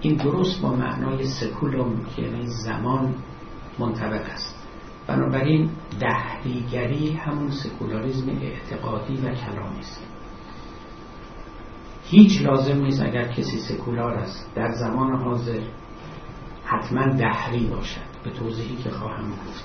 [SPEAKER 2] این درست با معنای saeculum که یعنی زمان منطبق است. بنابراین دهریگری همون سکولاریزم اعتقادی و کلامی است هیچ لازم نیست اگر کسی سکولار است. در زمان حاضر حتما دهری باشد. به توضیحی که خواهم گفت.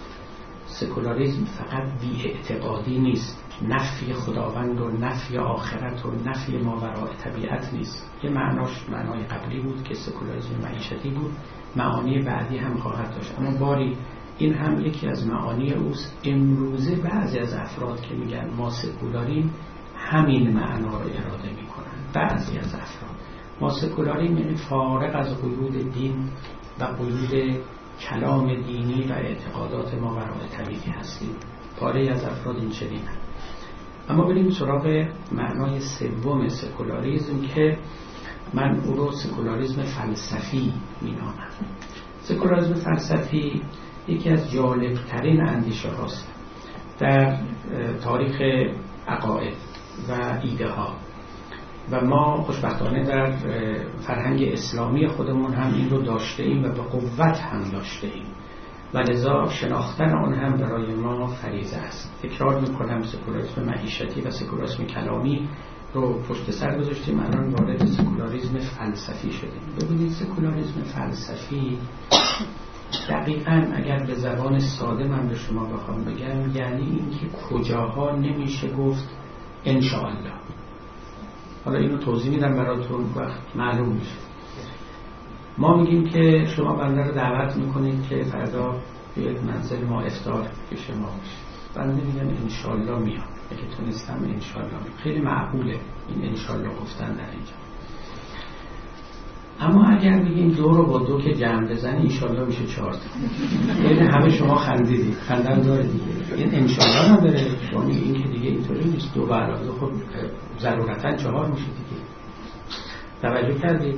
[SPEAKER 2] سکولاریزم فقط بی اعتقادی نیست. نفی خداوند و نفی آخرت و نفی ماوراء طبیعت نیست. یه معناش معنای قبلی بود که سکولاریزم معیشتی بود. معانی بعدی هم خواهد داشت. اما باری این هم یکی از معانی اوست. امروزه بعضی از افراد که میگن ما سکولاریم همین معنا رو اراده می‌کنن. بعضی از افراد. ما سکولاریم یعنی فارغ از قیود دین و قیود کلام دینی و اعتقادات ما برای طبیعی هستیم. پاره از افراد این چنین اما بریم سراغ معنای سوم سکولاریزم که من او رو سکولاریزم فلسفی مینامم. سکولاریزم فلسفی یکی از جالبترین اندیشه هاست در تاریخ عقاید و ایده ها و ما خوشبختانه در فرهنگ اسلامی خودمون هم این رو داشته ایم و به قوت هم داشته ایم و لذا شناختن آن هم برای ما فریضه است. تکرار می‌کنم سکولاریسم معیشتی و سکولاریسم کلامی رو پشت سر گذاشتیم. الان وارد سکولاریسم فلسفی شدیم. ببینید سکولاریسم فلسفی دقیقا اگر به زبان ساده من به شما بخوام بگم یعنی اینکه کجاها نمیشه گفت انشاءالله. حالا اینو توضیح میدم براتون وقت معلوم میشه. ما میگیم که شما بنده رو دعوت می‌کنید که فردا بیاید منزل ما افتار پیش ما باشه. بنده میگم انشالله میام. اگه تونستم انشالله خیلی معقوله این انشالله گفتن در اینجا. اما اگر بگیم دو رو با دو که جمع بزنی انشالله میشه چهار یعنی همه شما خندیدید. خندن داره دیگه. این انشالله نداره. شما این که دیگه اینطوری نیست. دو برای دو خب ضرورتا چهار میشه دیگه. توجه کردید؟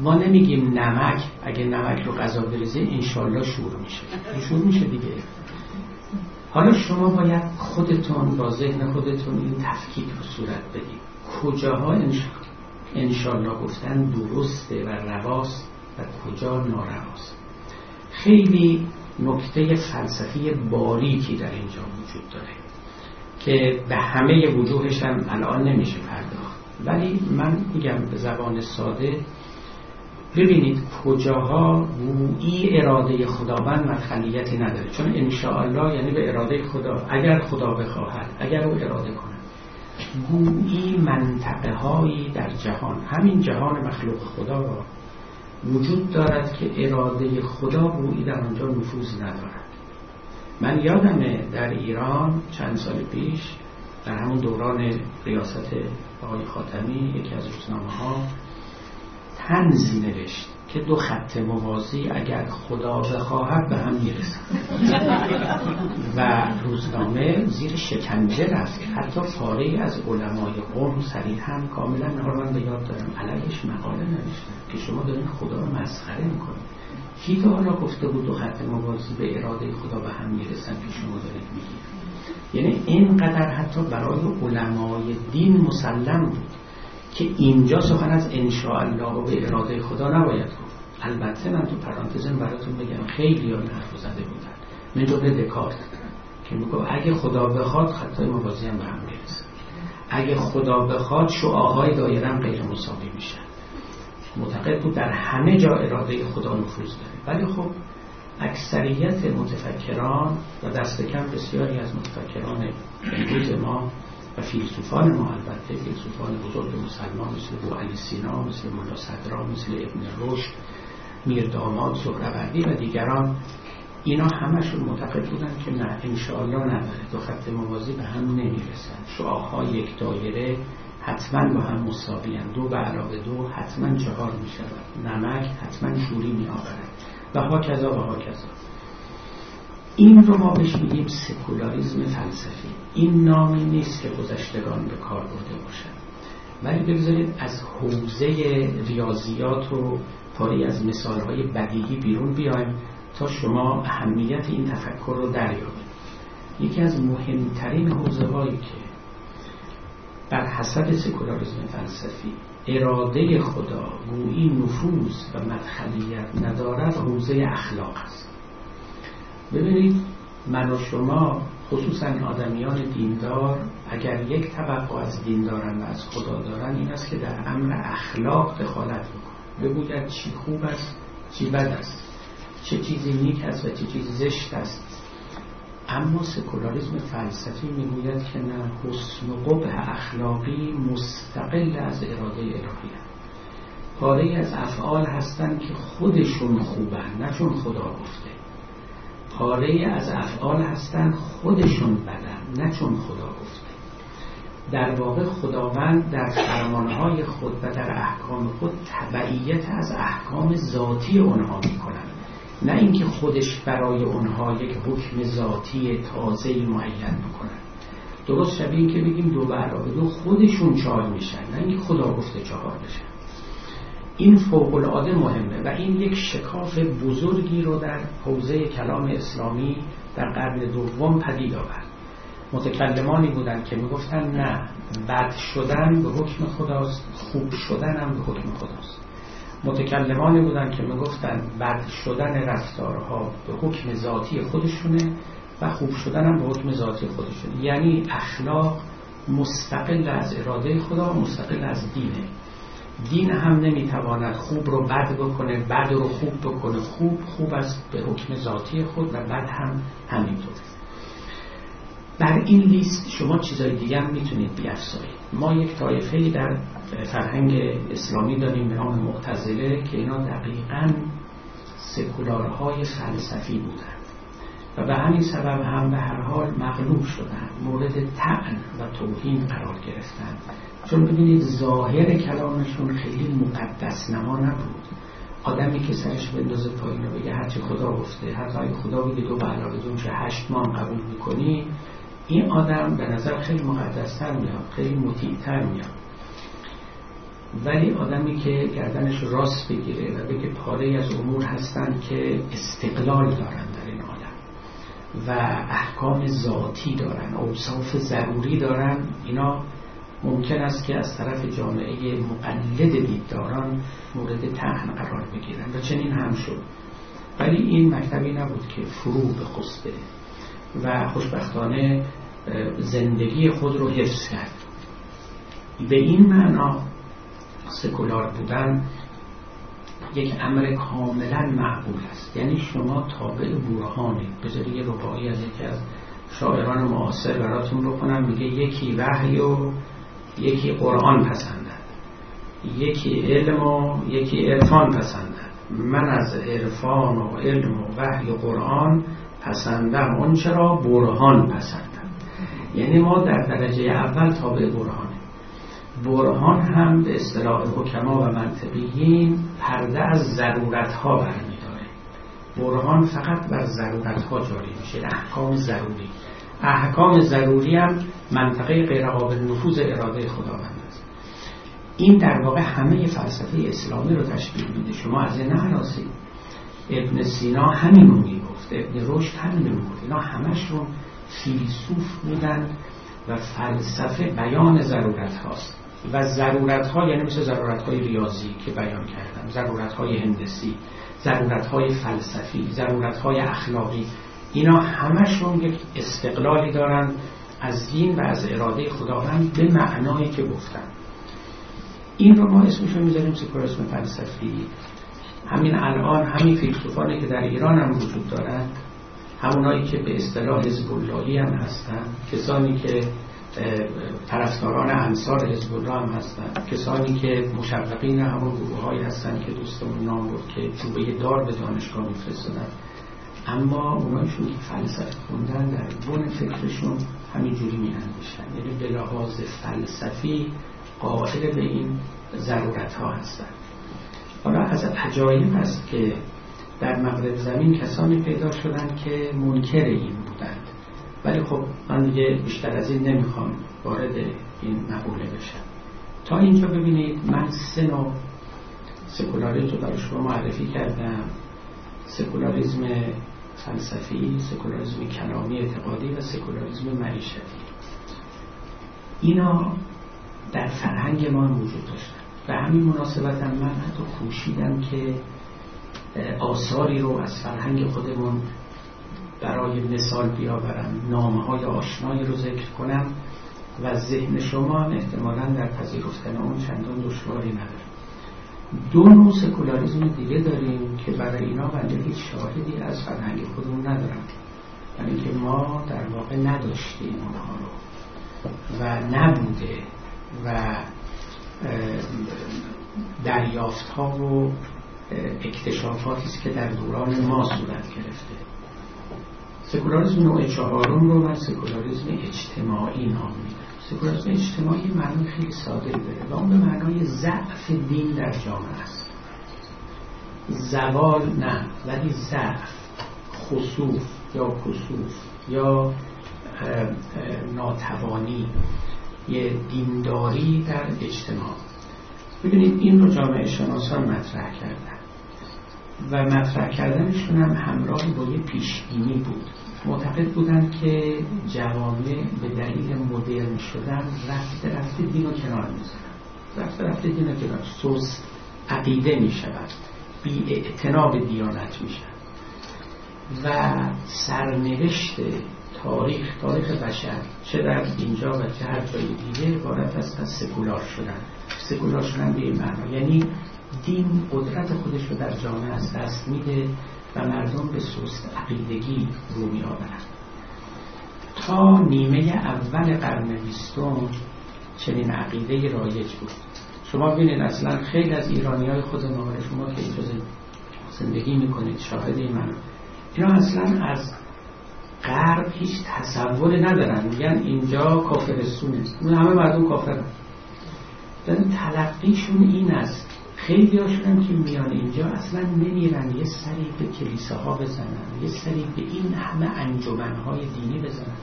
[SPEAKER 2] ما نمیگیم نمک. اگه نمک رو غذا بریزه انشالله شور میشه. شور میشه دیگه. حالا شما باید خودتون با ذهن خودتون این تفکیک رو صورت بدید. کجاها انشالله؟ گفتن درسته و رواست و کجا نارواست. خیلی نکته فلسفی باریکی در اینجا وجود داره که به همه وجوهش هم الان نمیشه پرداخت. ولی من میگم به زبان ساده ببینید کجاها گویی اراده خداوند مدخلیتی نداره. چون انشاءالله یعنی به اراده خدا اگر خدا بخواهد اگر او اراده کند. گویی منطقه هایی در جهان همین جهان مخلوق خدا وجود دارد که اراده خدا گویی در آنجا نفوذ ندارد. من یادمه در ایران چند سال پیش در همون دوران ریاست آقای خاتمی یکی از روزنامه ها تنزی نوشت که دو خط موازی اگر خدا بخواهد به هم می‌رسند و روزنامه زیر شکنجه رفت حتی پاره از علمای قوم هم کاملا من به یاد دارم. علیش مقاله نوشتن که شما دارین خدا رو مسخره می‌کنید. کی تا حالا گفته بود دو خط موازی به اراده خدا به هم می‌رسن که شما دارید میگید؟ یعنی اینقدر حتی برای علمای دین مسلم بود. که اینجا سخن از انشاءالله و به اراده خدا نباید گفت. البته من تو پرانتزم براتون بگم خیلی ها حرف زده بودن. من جمله دکارت. که میگو اگه خدا بخواد خطای موازی هم به هم اگه خدا بخواد شعاهای دایره هم غیر مساوی میشن. معتقد بود در همه جا اراده خدا نفوذ داره. ولی خب اکثریت متفکران و دست کم بسیاری از متفکران امروز ما و فیلسوفان ما البته فیلسوفان بزرگ مسلمان مثل بو علی سینا مثل مولا صدرا مثل ابن رشد میر داماد سهروردی و دیگران اینا همشون معتقد بودن که نه انشاءالله نداره. دو خط موازی به هم نمی‌رسن. شعاهای یک دایره حتما با هم مساوی دو به علاوه دو حتما چهار می شود نمک حتما شوری می آورد و ها کذا و ها کذا این رو ما بهش میگیم سکولاریزم فلسفی. این نامی نیست که گذشتگان به کار برده باشند. ولی بگذارید از حوزه ریاضیات و پاری از مثالهای بدیهی بیرون بیایم تا شما اهمیت این تفکر رو دریابید. یکی از مهمترین حوزه هایی که بر حسب سکولاریزم فلسفی اراده خدا گویی نفوذ و مدخلیت ندارد حوزه اخلاق است. ببینید من و شما خصوصا آدمیان دیندار اگر یک طبقه از دین دارن و از خدا دارن این است که در امر اخلاق دخالت بکن بگوید چی خوب است چی بد است چه چیزی نیک است و چه چیزی زشت است. اما سکولاریزم فلسفی می‌گوید که نه حسن و قبح اخلاقی مستقل از اراده الهی پاره از افعال هستند که خودشون خوبن نه چون خدا گفته. پاره از افعال هستند خودشون بدن نه چون خدا گفته در واقع خداوند در فرمانهای خود و در احکام خود تبعیت از احکام ذاتی اونها می‌کنند. نه اینکه خودش برای اونها یک حکم ذاتی تازه معین می‌کنن درست شبیه که بگیم دو برابر دو خودشون چهار میشن نه اینکه خدا گفته چهار بشن. این فوق العاده مهمه و این یک شکاف بزرگی رو در حوزه کلام اسلامی در قرن دوم پدید آورد. متکلمانی بودن که می‌گفتن نه بد شدن به حکم خداست خوب شدن هم به حکم خداست. متکلمانی بودن که می‌گفتن بد شدن رفتارها به حکم ذاتی خودشونه و خوب شدن هم به حکم ذاتی خودشونه. یعنی اخلاق مستقل از اراده خدا مستقل از دینه. دین هم نمی‌تواند خوب رو بد بکنه بد رو خوب بکنه. خوب خوب است به حکم ذاتی خود و بد هم همینطور. در این لیست شما چیزای دیگه هم می‌تونید بیافزایید ما یک طایفه در فرهنگ اسلامی داریم به نام معتزله که اینا دقیقا سکولارهای فلسفی بودن. و به همین سبب هم به هر حال مغلوب شدن مورد تعن و توهین قرار گرفتن چون ببینید ظاهر کلامشون خیلی مقدس نما نبود. آدمی که سرش بندازه پایین و بگه هرچی خدا گفته هر خدا بگه دو به علاوه چه هشت ماه قبول می‌کنی این آدم به نظر خیلی مقدستر میاد خیلی مطیعتر میاد. ولی آدمی که گردنش راست بگیره و بگه پاره از امور هستند که استقلال دارن در این و احکام ذاتی دارن اوصاف ضروری دارن. اینا ممکن است که از طرف جامعه مقلد دیدداران مورد تحن قرار بگیرن و چنین هم شد. ولی این مکتبی نبود که فرو به بده و خوشبختانه زندگی خود رو حفظ کرد. به این معنا سکولار بودن یک امر کاملا معقول است. یعنی شما تابع برهانید بذاری یه ربایی از یکی از شاعران معاصر براتون بکنم میگه یکی وحی و یکی قرآن پسندد. یکی علم و یکی عرفان پسندد. من از عرفان و علم و وحی و قرآن پسندم اون چرا برهان پسندم. یعنی ما در درجه اول تابع برهانه برهان هم به اصطلاح حکما و منطقیین پرده از ضرورت ها برمیداره. برهان فقط بر ضرورت ها جاری میشه احکام ضروری. احکام ضروری هم منطقه غیر قابل نفوذ اراده خداوند است. این در واقع همه فلسفه اسلامی رو تشکیل میده. شما از این نهراسید. ابن سینا همین رو می‌گفت. ابن رشد همین رو می‌گفت. اینا همشون فیلسوف بودن و فلسفه بیان ضرورت هاست و ضرورت ها یعنی مثل ضرورت های ریاضی که بیان کردم ضرورت های هندسی ضرورت های فلسفی ضرورت های اخلاقی اینا همشون یک استقلالی دارن از دین و از اراده خداوند به معنایی که گفتن. این رو ما اسمش رو می‌ذاریم سکولاریسم فلسفی. همین الان همین فیلسوفانی که در ایران هم وجود دارن همونایی که به اصطلاح حزب هم هستن کسانی که طرفداران انصار حزب الله هم هستن. کسانی که مشوقین همون گروه هایی هستن که دوستمون نام بود که چوبه دار به دانشگاه میفرستادن. اما اونایشون که فلسفه خوندن در بون فکرشون همینجوری می یعنی به لحاظ فلسفی قائل به این ضرورت ها هستن. حالا از عجایب است که در مغرب زمین کسانی پیدا شدن که منکر این بودند ولی خب من دیگه بیشتر از این نمی‌خوام وارد این مقوله بشم. تا اینجا ببینید من سه نوع سکولاریزم رو برای شما معرفی کردم. سکولاریزم فلسفی سکولاریزم کلامی اعتقادی و سکولاریزم معیشتی. اینا در فرهنگ ما وجود داشتن. به همین مناسبت من حتی کوشیدم که آثاری رو از فرهنگ خودمون برای مثال بیاورم نام های آشنایی رو ذکر کنم و ذهن شما هم احتمالا در پذیرفتن اون چندان دشواری نداره دو نوع سکولاریزم دیگه داریم که برای اینا بنده هیچ شاهدی از فرهنگ خودمون ندارم. یعنی که ما در واقع نداشتیم اونها رو و نبوده و دریافت ها و اکتشافاتی است که در دوران ما صورت گرفته. سکولاریزم نوع چهارم رو من سکولاریزم اجتماعی نام میدم. سکولاریزم اجتماعی معنی خیلی ساده داره و اون به معنای ضعف دین در جامعه است. زوال نه ولی ضعف خصوف یا کسوف یا ناتوانی یه دینداری در اجتماع. ببینید این رو جامعه شناسان مطرح کردن و مطرح کردنشون هم همراه با یه پیشبینی بود. معتقد بودن که جوامع به دلیل مدرن شدن رفته رفته دین و کنار می‌زنن رفته رفته دین و کنار. سوس عقیده می شود بی اعتناب دیانت می شود و سرنوشت تاریخ تاریخ بشر چه در اینجا و چه هر جای دیگه عبارت است از سکولار شدن. سکولار شدن به این معنا. یعنی دین قدرت خودش رو در جامعه از دست میده. و مردم به سوست عقیدگی رو می آورند. تا نیمه اول قرن بیستم چنین عقیده رایج بود. شما ببینید اصلا خیلی از ایرانی های خود ما شما که اینجا زندگی می‌کنید شاهد من اینا اصلا از غرب هیچ تصور ندارن. میگن اینجا کافرستونه. اون همه مردم کافرن. یعنی تلقیشون این است خیلی هاشون که میان اینجا اصلا نمیرن یه سری به کلیساها بزنن یه سری به این همه انجمنهای دینی بزنن.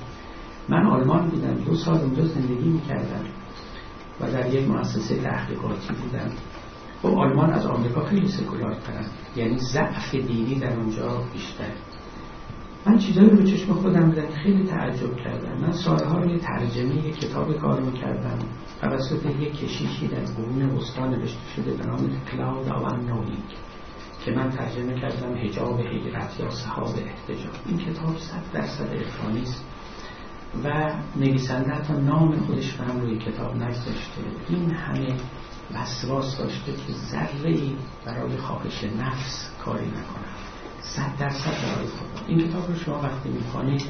[SPEAKER 2] من آلمان بودم دو سال اونجا زندگی می‌کردم و در یک مؤسسه تحقیقاتی بودم. خب آلمان از آمریکا خیلی سکولار کردن یعنی ضعف دینی در اونجا بیشتر. من چیزایی رو چشم خودم دیدم خیلی تعجب کردم. من سالها روی ترجمه یک کتاب کار می‌کردم. توسط یک کشیشی در قرون وسطا نوشته شده به نام کلاود آون نوینگ که من ترجمه کردم هجاب هجرت یا صحاب احتجاب این کتاب صد درصد عرفانی است و نویسنده حتی نام خودش هم روی کتاب نگذاشته. این همه وسواس داشته که ذره برای خواهش نفس کاری نکنه صد درصد برای خدا این کتاب رو شما وقتی می‌خوانید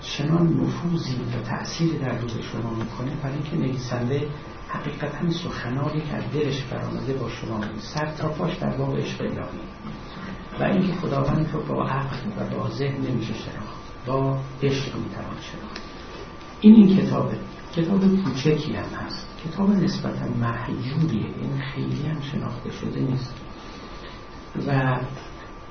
[SPEAKER 2] چنان نفوذی و تأثیری در روز شما می‌کنه. برای اینکه نویسنده حقیقتا سخنانی که از دلش برآمده با شما سر تا پاش در باب عشق الهی. و اینکه خداوند رو با عقل و با ذهن نمیشه شناخت. با عشق می‌توان شناخت. این این کتابه. کتاب کوچکی هم هست. کتاب نسبتا محجوبیه. این خیلی هم شناخته شده نیست. و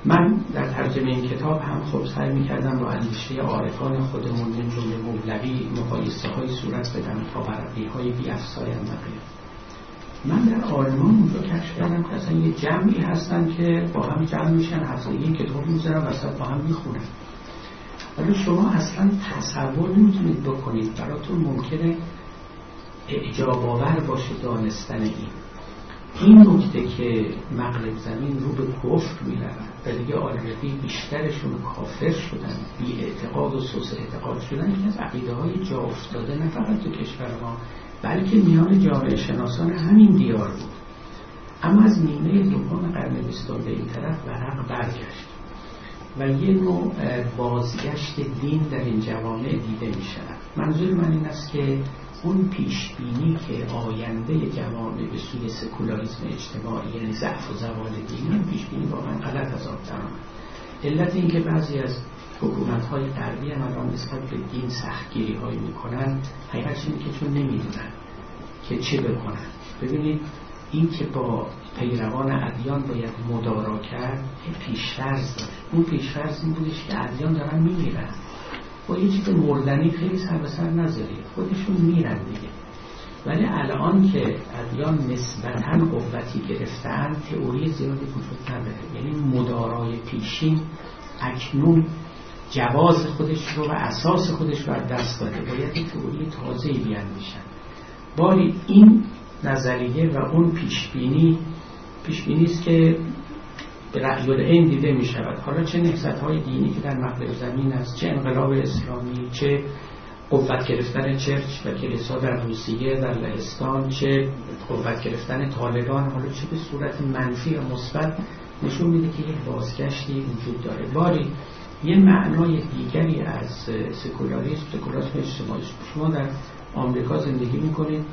[SPEAKER 2] من در ترجمه این کتاب هم خب سعی می‌کردم با اندیشه عارفان خودمون من جمله مولوی مقایسه های صورت بدم تا برقی های بی افسایم من در آلمان اونجا کشف کردم که اصلا یه جمعی هستن که با هم جمع میشن هفته این کتاب می‌ذارن وسط با هم می‌خونن. ولی شما اصلا تصور نمی‌تونید بکنید. براتون ممکنه اعجاب آور باشه دانستن این. این نکته که مغرب زمین رو به کفر می و دیگه آلردی بیشترشون کافر شدن بی اعتقاد و سوس اعتقاد شدن یکی از عقیده های جا افتاده نه فقط تو کشور ما بلکه میان جامعه شناسان همین دیار بود. اما از نیمه دوم قرن بیستم به این طرف ورق برگشت. و یه نوع بازگشت دین در این جوامع دیده می شود منظور من این است که اون پیش بینی که آینده جوامع به سوی سکولاریسم اجتماعی یعنی ضعف و زوال دینی اون پیش بینی واقعا غلط از آب علت اینکه بعضی از حکومت های غربی هم الان نسبت به دین سختگیری هایی می‌کنن حقیقتش اینه که چون نمی‌دونن که چه بکنن. ببینید این که با پیروان ادیان باید مدارا کرد پیشفرز داشت اون پیشفرز این بودش که ادیان دارن میمیرن. با یه چیز مردنی خیلی سر به سر نذارید خودشون میرن دیگه. ولی الان که ادیان نسبتا قوتی گرفتن تئوری زیادی وجود نداره. یعنی مدارای پیشین اکنون جواز خودش رو و اساس خودش رو از دست داده. باید تئوری تازه بیاندیشن باری این نظریه و اون پیشبینی پیشبینی است که به این دیده می شود حالا چه نهزت های دینی که در مغرب زمین است چه انقلاب اسلامی چه قوت گرفتن چرچ و کلیسا در روسیه در لهستان چه قوت گرفتن طالبان. حالا چه به صورت منفی و مثبت نشون میده که یک بازگشتی وجود داره. باری یه معنای دیگری از سکولاریسم سکولاریسم اجتماعی شما در آمریکا زندگی می‌کنید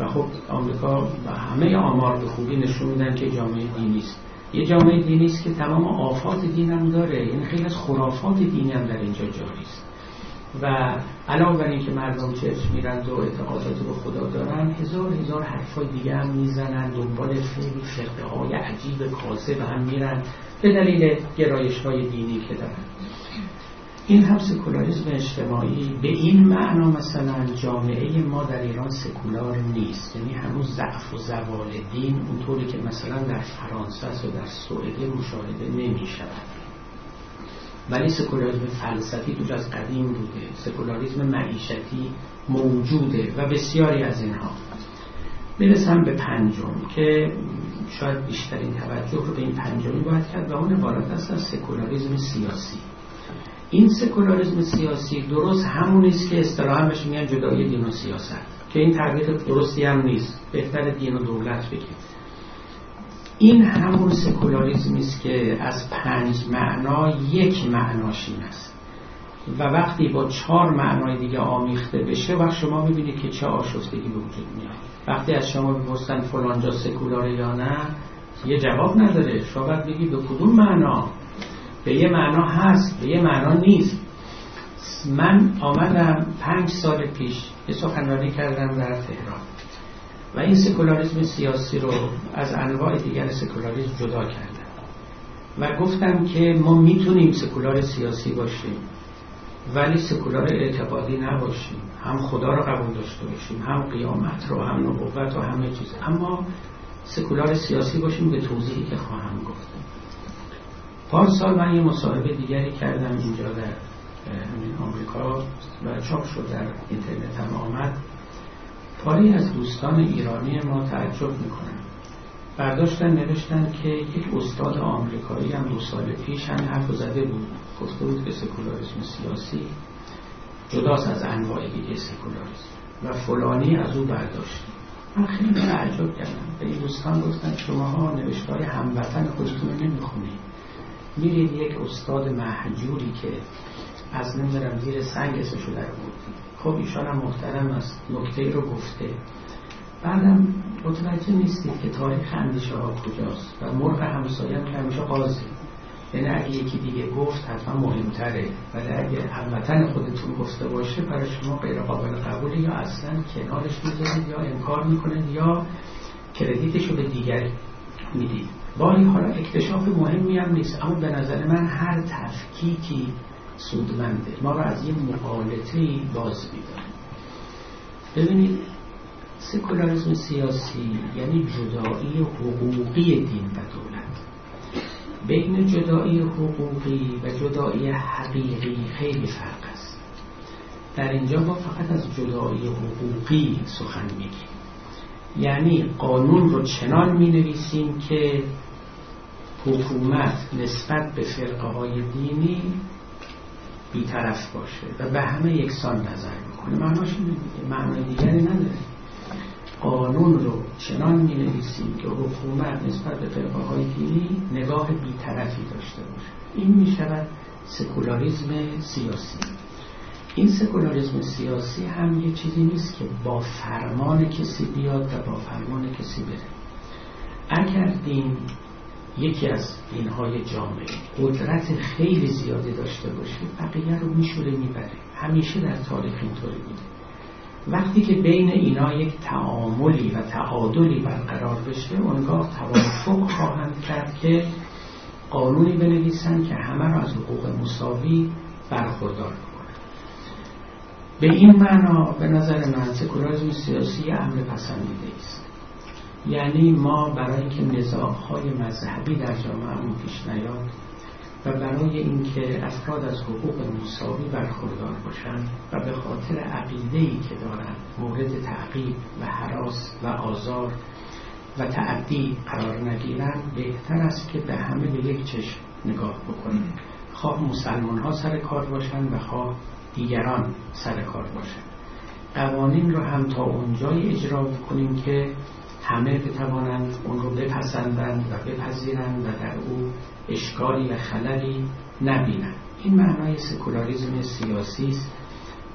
[SPEAKER 2] و خب آمریکا و همه آمار به خوبی نشون میدن که جامعه دینی است. یه جامعه دینی است که تمام آفات دین هم داره. یعنی خیلی از خرافات دینی هم در اینجا جاری است. و علاوه بر اینکه مردم چرچ میرند و اعتقادات به خدا دارن هزار هزار حرفای دیگه هم می‌زنن دنبال خیلی فرقه های عجیب کاسه و هم میرن به دلیل گرایش های دینی که دارن. این هم سکولاریزم اجتماعی. به این معنا مثلا جامعه ما در ایران سکولار نیست. یعنی هنوز ضعف و زوال دین اونطوری که مثلا در فرانسه و در سوئد مشاهده نمی شود. ولی سکولاریزم فلسفی تو از قدیم بوده. سکولاریزم معیشتی موجوده و بسیاری از اینها. می‌رسم به پنجم که شاید بیشترین توجه رو به این پنجمی باید کرد و اون عبارت است از سکولاریزم سیاسی. این سکولاریزم سیاسی درست همون است که اصطلاحا بهش میگن جدایی دین و سیاست. که این تعبیر درستی هم نیست. بهتر دین و دولت بگید این همون سکولاریزمی است که از پنج معنا یک معناش این است. و وقتی با چهار معنای دیگه آمیخته بشه وقت شما می‌بینید که چه آشفتگی به وجود میاد. وقتی از شما بپرسن فلانجا سکولاره یا نه یه جواب نداره. شما باید بگید به کدوم معنا؟ به یه معنا هست به یه معنا نیست. من آمدم پنج سال پیش یه سخنرانی کردم در تهران. و این سکولاریسم سیاسی رو از انواع دیگر سکولاریسم جدا کردم. و گفتم که ما می‌تونیم سکولار سیاسی باشیم ولی سکولار اعتقادی نباشیم. هم خدا رو قبول داشته باشیم هم قیامت رو هم نبوت و همه چیز. اما سکولار سیاسی باشیم به توضیحی که خواهم گفتم سال من یه مصاحبه دیگری کردم اینجا در همین آمریکا و چاپ شد در اینترنت هم آمد. پاری از دوستان ایرانی ما تعجب می‌کنن. برداشتن نوشتن که یک استاد آمریکایی هم دو سال پیش هم حرف زده بود. گفته بود که سکولاریسم سیاسی جداست از انواع دیگه سکولاریسم و فلانی از او برداشت. من خیلی تعجب کردم. به این دوستان گفتن شماها نوشتهای هموطن خودتون رو نمی‌خونید. میرید یک استاد محجوری که از نمی‌دونم زیر سنگ اسمشو در بودی خب ایشان هم محترم است نکته رو گفته. بعدم متوجه نیستید که تاریخ اندیشه ها کجاست و مرغ همسایه هم که همیشه قاضی. یعنی اگه یکی دیگه گفت حتما مهمتره. ولی اگه هموطن خودتون گفته باشه برای شما غیر قابل قبوله یا اصلا کنارش می‌ذارید یا انکار می‌کنید یا کردیتش رو به دیگر می‌دید. باری حالا اکتشاف مهمی هم نیست اما به نظر من هر تفکیکی سودمنده. ما رو از یه مقالطه باز میداره ببینید سکولاریسم سیاسی یعنی جدایی حقوقی دین و دولت. بین جدایی حقوقی و جدایی حقیقی خیلی فرق است. در اینجا ما فقط از جدایی حقوقی سخن میگیم. یعنی قانون رو چنان می نویسیم که حکومت نسبت به فرقه های دینی بیطرف باشه و به همه یکسان نظر بکنه. معناش اینه معنای دیگری نداره. قانون رو چنان می نویسیم که حکومت نسبت به فرقه های دینی نگاه بیطرفی داشته باشه. این می شود سکولاریزم سیاسی. این سکولاریزم سیاسی هم یه چیزی نیست که با فرمان کسی بیاد و با فرمان کسی بره. اگر دین یکی از دینهای جامعه قدرت خیلی زیادی داشته باشه. بقیه رو میشوره می‌بره. همیشه در تاریخ اینطوری بوده. وقتی که بین اینا یک تعاملی و تعادلی برقرار بشه اونگاه توافق خواهند کرد که قانونی بنویسن که همه را از حقوق مساوی برخوردار به این معنا به نظر من سکولاریسم سیاسی امر پسندیده است. یعنی ما برای اینکه نزاعهای مذهبی در جامعه پیش نیاد و برای اینکه افراد از حقوق مساوی برخوردار باشند و به خاطر عقیده ای که دارند مورد تعقیب و حراس و آزار و تعدی قرار نگیرند بهتر است که به همه به یک چشم نگاه بکنیم. خواه مسلمان ها سر کار باشند و خواه دیگران سر کار باشند. قوانین رو هم تا اونجای اجرا کنیم که همه بتوانند اون رو بپسندند و بپذیرند و در او اشکالی و خللی نبینند. این معنای سکولاریزم سیاسی است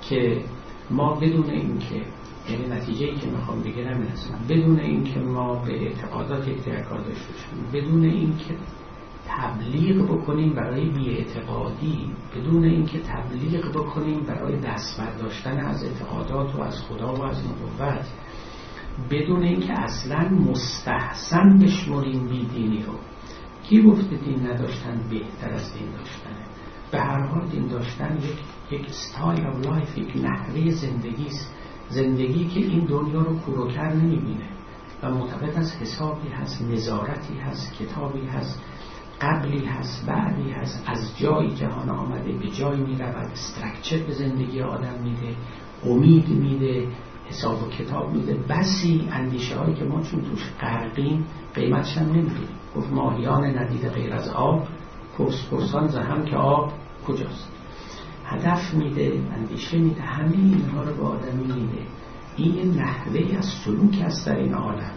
[SPEAKER 2] که ما بدون اینکه یعنی نتیجه ای که می‌خوام بگیرم این بدون اینکه ما به اعتقادات اعتقاد داشته باشیم بدون اینکه تبلیغ بکنیم برای بیاعتقادی بدون اینکه تبلیغ بکنیم برای دست برداشتن از اعتقادات و از خدا و از نبوت. بدون اینکه اصلا مستحسن بشمریم بیدینی رو. کی گفته دین نداشتن بهتر از دین داشتنه؟ به هر حال دین داشتن یک یک style of life یک نحوه زندگی است. زندگی که این دنیا رو کور و کر نمی‌بینه. و معتقد است حسابی هست نظارتی هست کتابی هست قبلی هست بعدی هست. از جایی جهان آمده به جایی می رود structure به زندگی آدم میده امید میده حساب و کتاب میده. بسی اندیشه هایی که ما چون توش غرقیم قیمتش هم نمی‌دونیم گفت ماهیان ندیده غیر از آب پرس پرسان زهم که آب کجاست. هدف میده اندیشه میده همه اینها رو به آدمی میده. این نحوه از سلوک است در این عالم.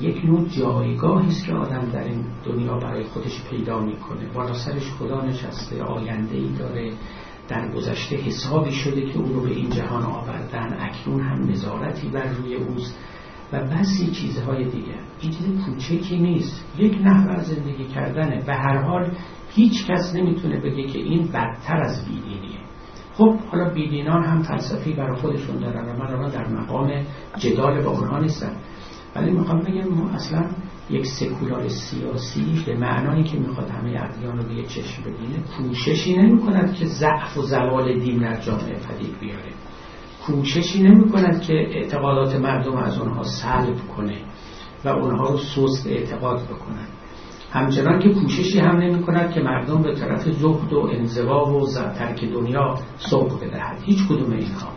[SPEAKER 2] یک نوع جایگاهی است که آدم در این دنیا برای خودش پیدا می‌کنه. بالا سرش خدا نشسته آینده ای داره. در گذشته حسابی شده که او رو به این جهان آوردن اکنون هم نظارتی بر روی اوست و بسی چیزهای دیگه این چیز کوچکی نیست. یک نحو زندگی کردنه. به هر حال هیچ کس نمی‌تونه بگه که این بدتر از بیدینیه. خب حالا بیدینان هم فلسفی برای خودشون دارن و من الان در مقام جدال با اونها نیستم. ولی می‌خوام بگم ما اصلا یک سکولار سیاسی به معنایی که می‌خواد همه ادیان رو به چشم ببینه کوششی نمی کند که ضعف و زوال دین در جامعه پدید بیاره. کوششی نمی کند که اعتقادات مردم از اونها سلب کنه و اونها رو سست اعتقاد بکنن. همچنان که کوششی هم نمی کند که مردم به طرف زهد و انزوا و ترک دنیا سوق بدهد. هیچ کدوم اینها.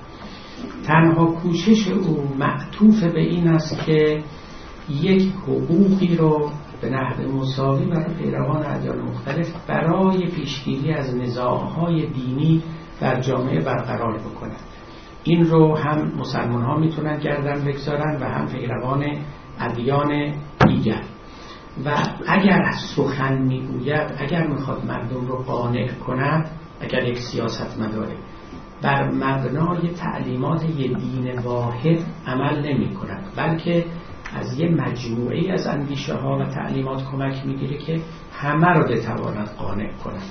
[SPEAKER 2] تنها کوشش او معطوف به این است که یک حقوقی رو به نحو مساوی برای پیروان ادیان مختلف برای پیشگیری از نزاعهای دینی در جامعه برقرار بکنند. این رو هم مسلمان ها می‌تونن گردن بگذارن و هم پیروان ادیان دیگر. و اگر سخن می‌گوید اگر می‌خواد مردم رو قانع کند اگر یک سیاست مداره بر مبنای تعلیمات یه دین واحد عمل نمی کند بلکه از یه مجموعه از اندیشه ها و تعلیمات کمک می‌گیره که همه رو بتواند قانع کند.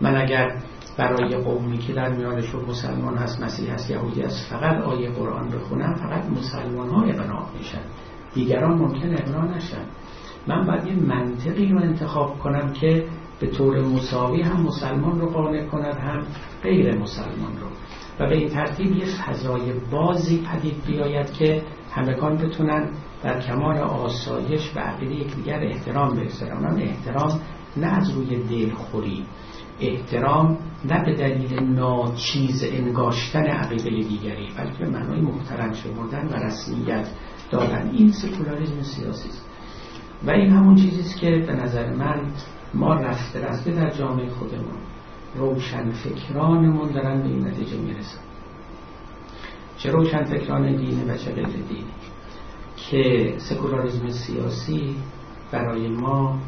[SPEAKER 2] من اگر برای قومی که در میانشون مسلمان هست مسیح هست یهودی هست فقط آیه قرآن بخونم فقط مسلمان ها اقناع میشن. دیگران ممکن اقناع نشن. من باید یه منطقی رو انتخاب کنم که به طور مساوی هم مسلمان رو قانع کند هم غیر مسلمان رو. و به این ترتیب یه فضای بازی پدید بیاید که همگان بتونن در کمال آسایش و عقیده یکدیگر احترام بگذارن احترام نه از روی دلخوری احترام نه به دلیل ناچیز انگاشتن عقیده دیگری بلکه به معنای محترم شمردن و رسمیت دادن. این سکولاریزم سیاسی است و این همون چیزی است که به نظر من ما رفته رفته در جامعه خودمون. روشن فکرانمون دارن به این نتیجه می‌رسن. چه روشن فکران دینی و چه غیر دینی که سکولاریزم سیاسی برای ما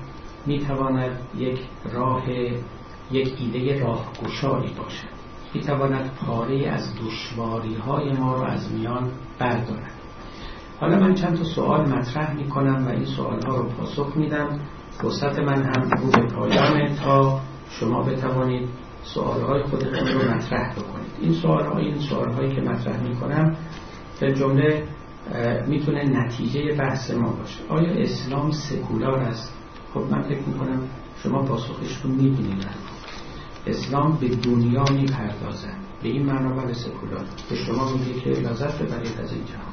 [SPEAKER 2] می‌تواند یک راه یک ایده راهگشایی باشد. می‌تواند پاره از دشواری های ما رو از میان بردارد. حالا من چند تا سوال مطرح می‌کنم و این سوال ها رو پاسخ میدم. فرصت من هم بود پایانه تا شما بتوانید سوالهای خودتون رو مطرح بکنید. این سوال این سوال که مطرح می‌کنم به جمله می‌تونه نتیجه بحث ما باشه. آیا اسلام سکولار است؟ خب من فکر می‌کنم شما پاسخش رو می‌دونید اسلام به دنیا می‌پردازد. به این معنا بله سکولار. به شما میگه که لذت ببرید از این جهان.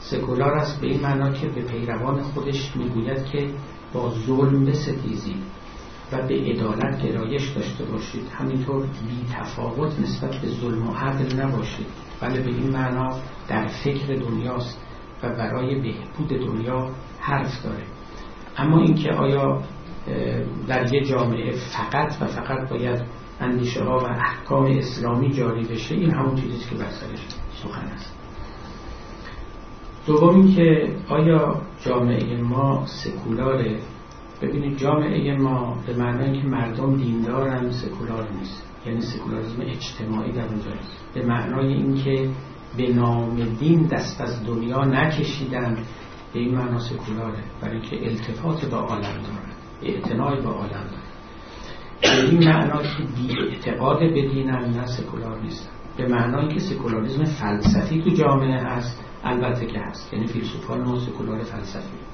[SPEAKER 2] سکولار است به این معنا که به پیروان خودش می‌گوید که با ظلم بستیزید. و به عدالت گرایش داشته باشید. همینطور بی تفاوت نسبت به ظلم و عدل نباشید. بله به این معنا در فکر دنیاست و برای بهبود دنیا حرف داره. اما اینکه آیا در یه جامعه فقط و فقط باید اندیشه ها و احکام اسلامی جاری بشه این همون چیزی که بر سرش سخن است. دومی که آیا جامعه ما سکولاره ببینید جامعه ما به معنای که مردم دیندارن سکولار نیست. یعنی سکولاریزم اجتماعی در اونجاست به معنای اینکه به نام دین دست از دنیا نکشیدن به این معنا سکولاره. برای که التفات با عالم دارن. اعتنای با عالم دارن. به این معنا که بی اعتقاد به دینن نه سکولار نیستن. به معنای که سکولاریزم فلسفی تو جامعه هست البته که هست. یعنی فیلسوفان ما سکولار فلسفی.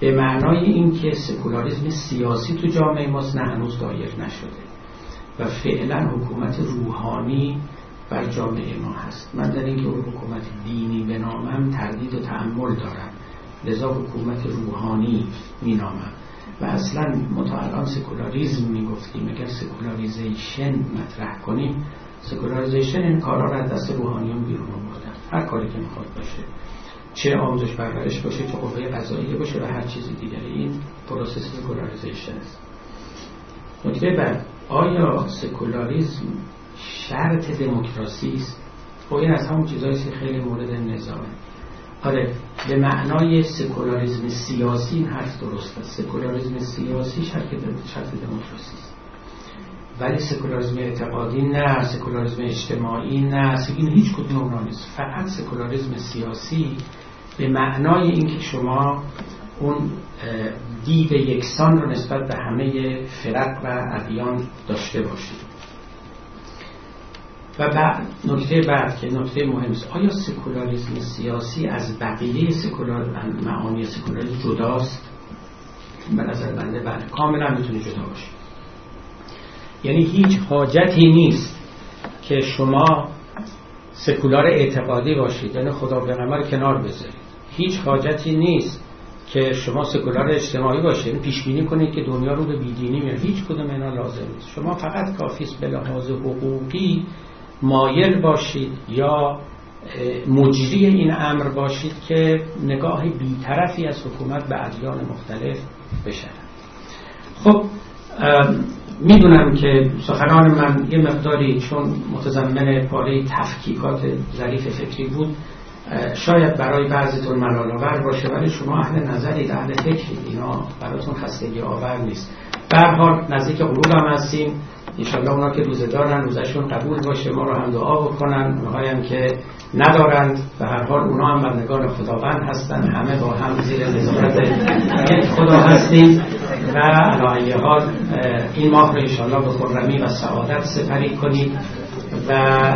[SPEAKER 2] به معنای اینکه سکولاریزم سیاسی تو جامعه ماست نه هنوز دایر نشده. و فعلا حکومت روحانی بر جامعه ما هست. من در اینکه اون حکومت دینی به نامم تردید و تأمل دارم. لذا حکومت روحانی مینامم. و اصلا ما تا الان سکولاریزم می‌گفتیم. اگر secularization مطرح کنیم secularization یعنی کارا را از دست روحانیون بیرون آوردن. هر کاری که می‌خواد باشه. چه آموزش پرورش باشه چه قوه قضاییه باشه و هر چیزی دیگری. این process secularization است. نکته بعد آیا سکولاریزم شرط دموکراسی است؟ خب این از همون چیزهایی که خیلی مورد نزاعه. آره به معنای سکولاریزم سیاسی این حرف درست است. سکولاریزم سیاسی شرط دموکراسی است. ولی سکولاریزم اعتقادی نه سکولاریزم اجتماعی نه این هیچ کدوم نیست. فقط سکولاریزم سیاسی به معنای اینکه شما اون دید یکسان رو نسبت به همه فرق و ادیان داشته باشید. و بعد نکته بعد که نکته مهم است آیا سکولاریسم سیاسی از بقیه سکولار معانی سکولاریسم جداست؟ به نظر بنده بله کاملا می‌تونه جدا باشه. یعنی هیچ حاجتی نیست که شما سکولار اعتقادی باشید. یعنی خدا پیغمبر کنار بذارید. هیچ حاجتی نیست که شما سکولار اجتماعی باشید پیش بینی کنید که دنیا رو به بیدینی میره هیچ کدوم اینا لازم نیست. شما فقط کافی است به لحاظ حقوقی مایل باشید یا مجری این امر باشید که نگاه بیطرفی از حکومت به ادیان مختلف بشه. خب می‌دونم که سخنان من یه مقداری چون متضمن پاره تفکیکات ظریف فکری بود شاید برای بعضیتون ملال باشه ولی شما اهل نظرید اهل فکرید اینا براتون خستگی آور نیست. به حال نزدیک غروب هم هستیم. انشالله اونا که روزه دارن روزشون قبول باشه. ما رو هم دعا بکنن. اونهایی هم که ندارند. به هر حال اونا هم بندگان خداوند هستن. همه با هم زیر نظارت خدا هستیم. و علاقه حال این ماه رو انشالله به خرمی و سعادت سپری کنید و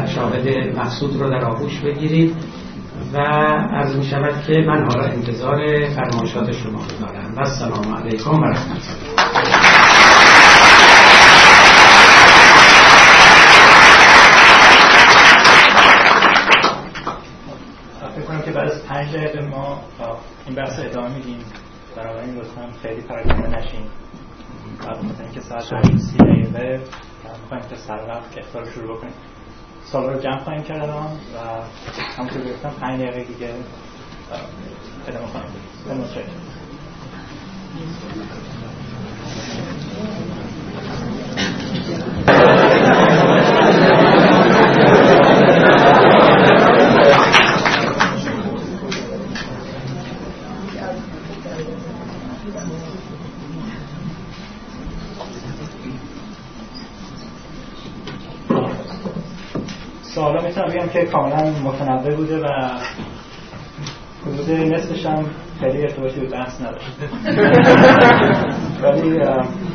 [SPEAKER 2] شاهد مقصود رو در آغوش بگیرید و عرض می شود که من حالا انتظار فرمایشات شما دارم. و السلام علیکم و رحمت الله.
[SPEAKER 1] پنج دقیقه ما این بحث ادامه میدیم. این لطفا خیلی پراکنده نشین. بعد اینکه ساعت سی دقیقه می‌خوایم که سر وقت اختار شروع بکنیم. سال رو جمع خواهیم کرد و همونطور گفتم پنج دقیقه دیگه ادامه خواهیم سوالا می‌تونم بگم که کاملا متنوع بوده و حدود نصفش هم خیلی ارتباطی به بحث نداشت ولی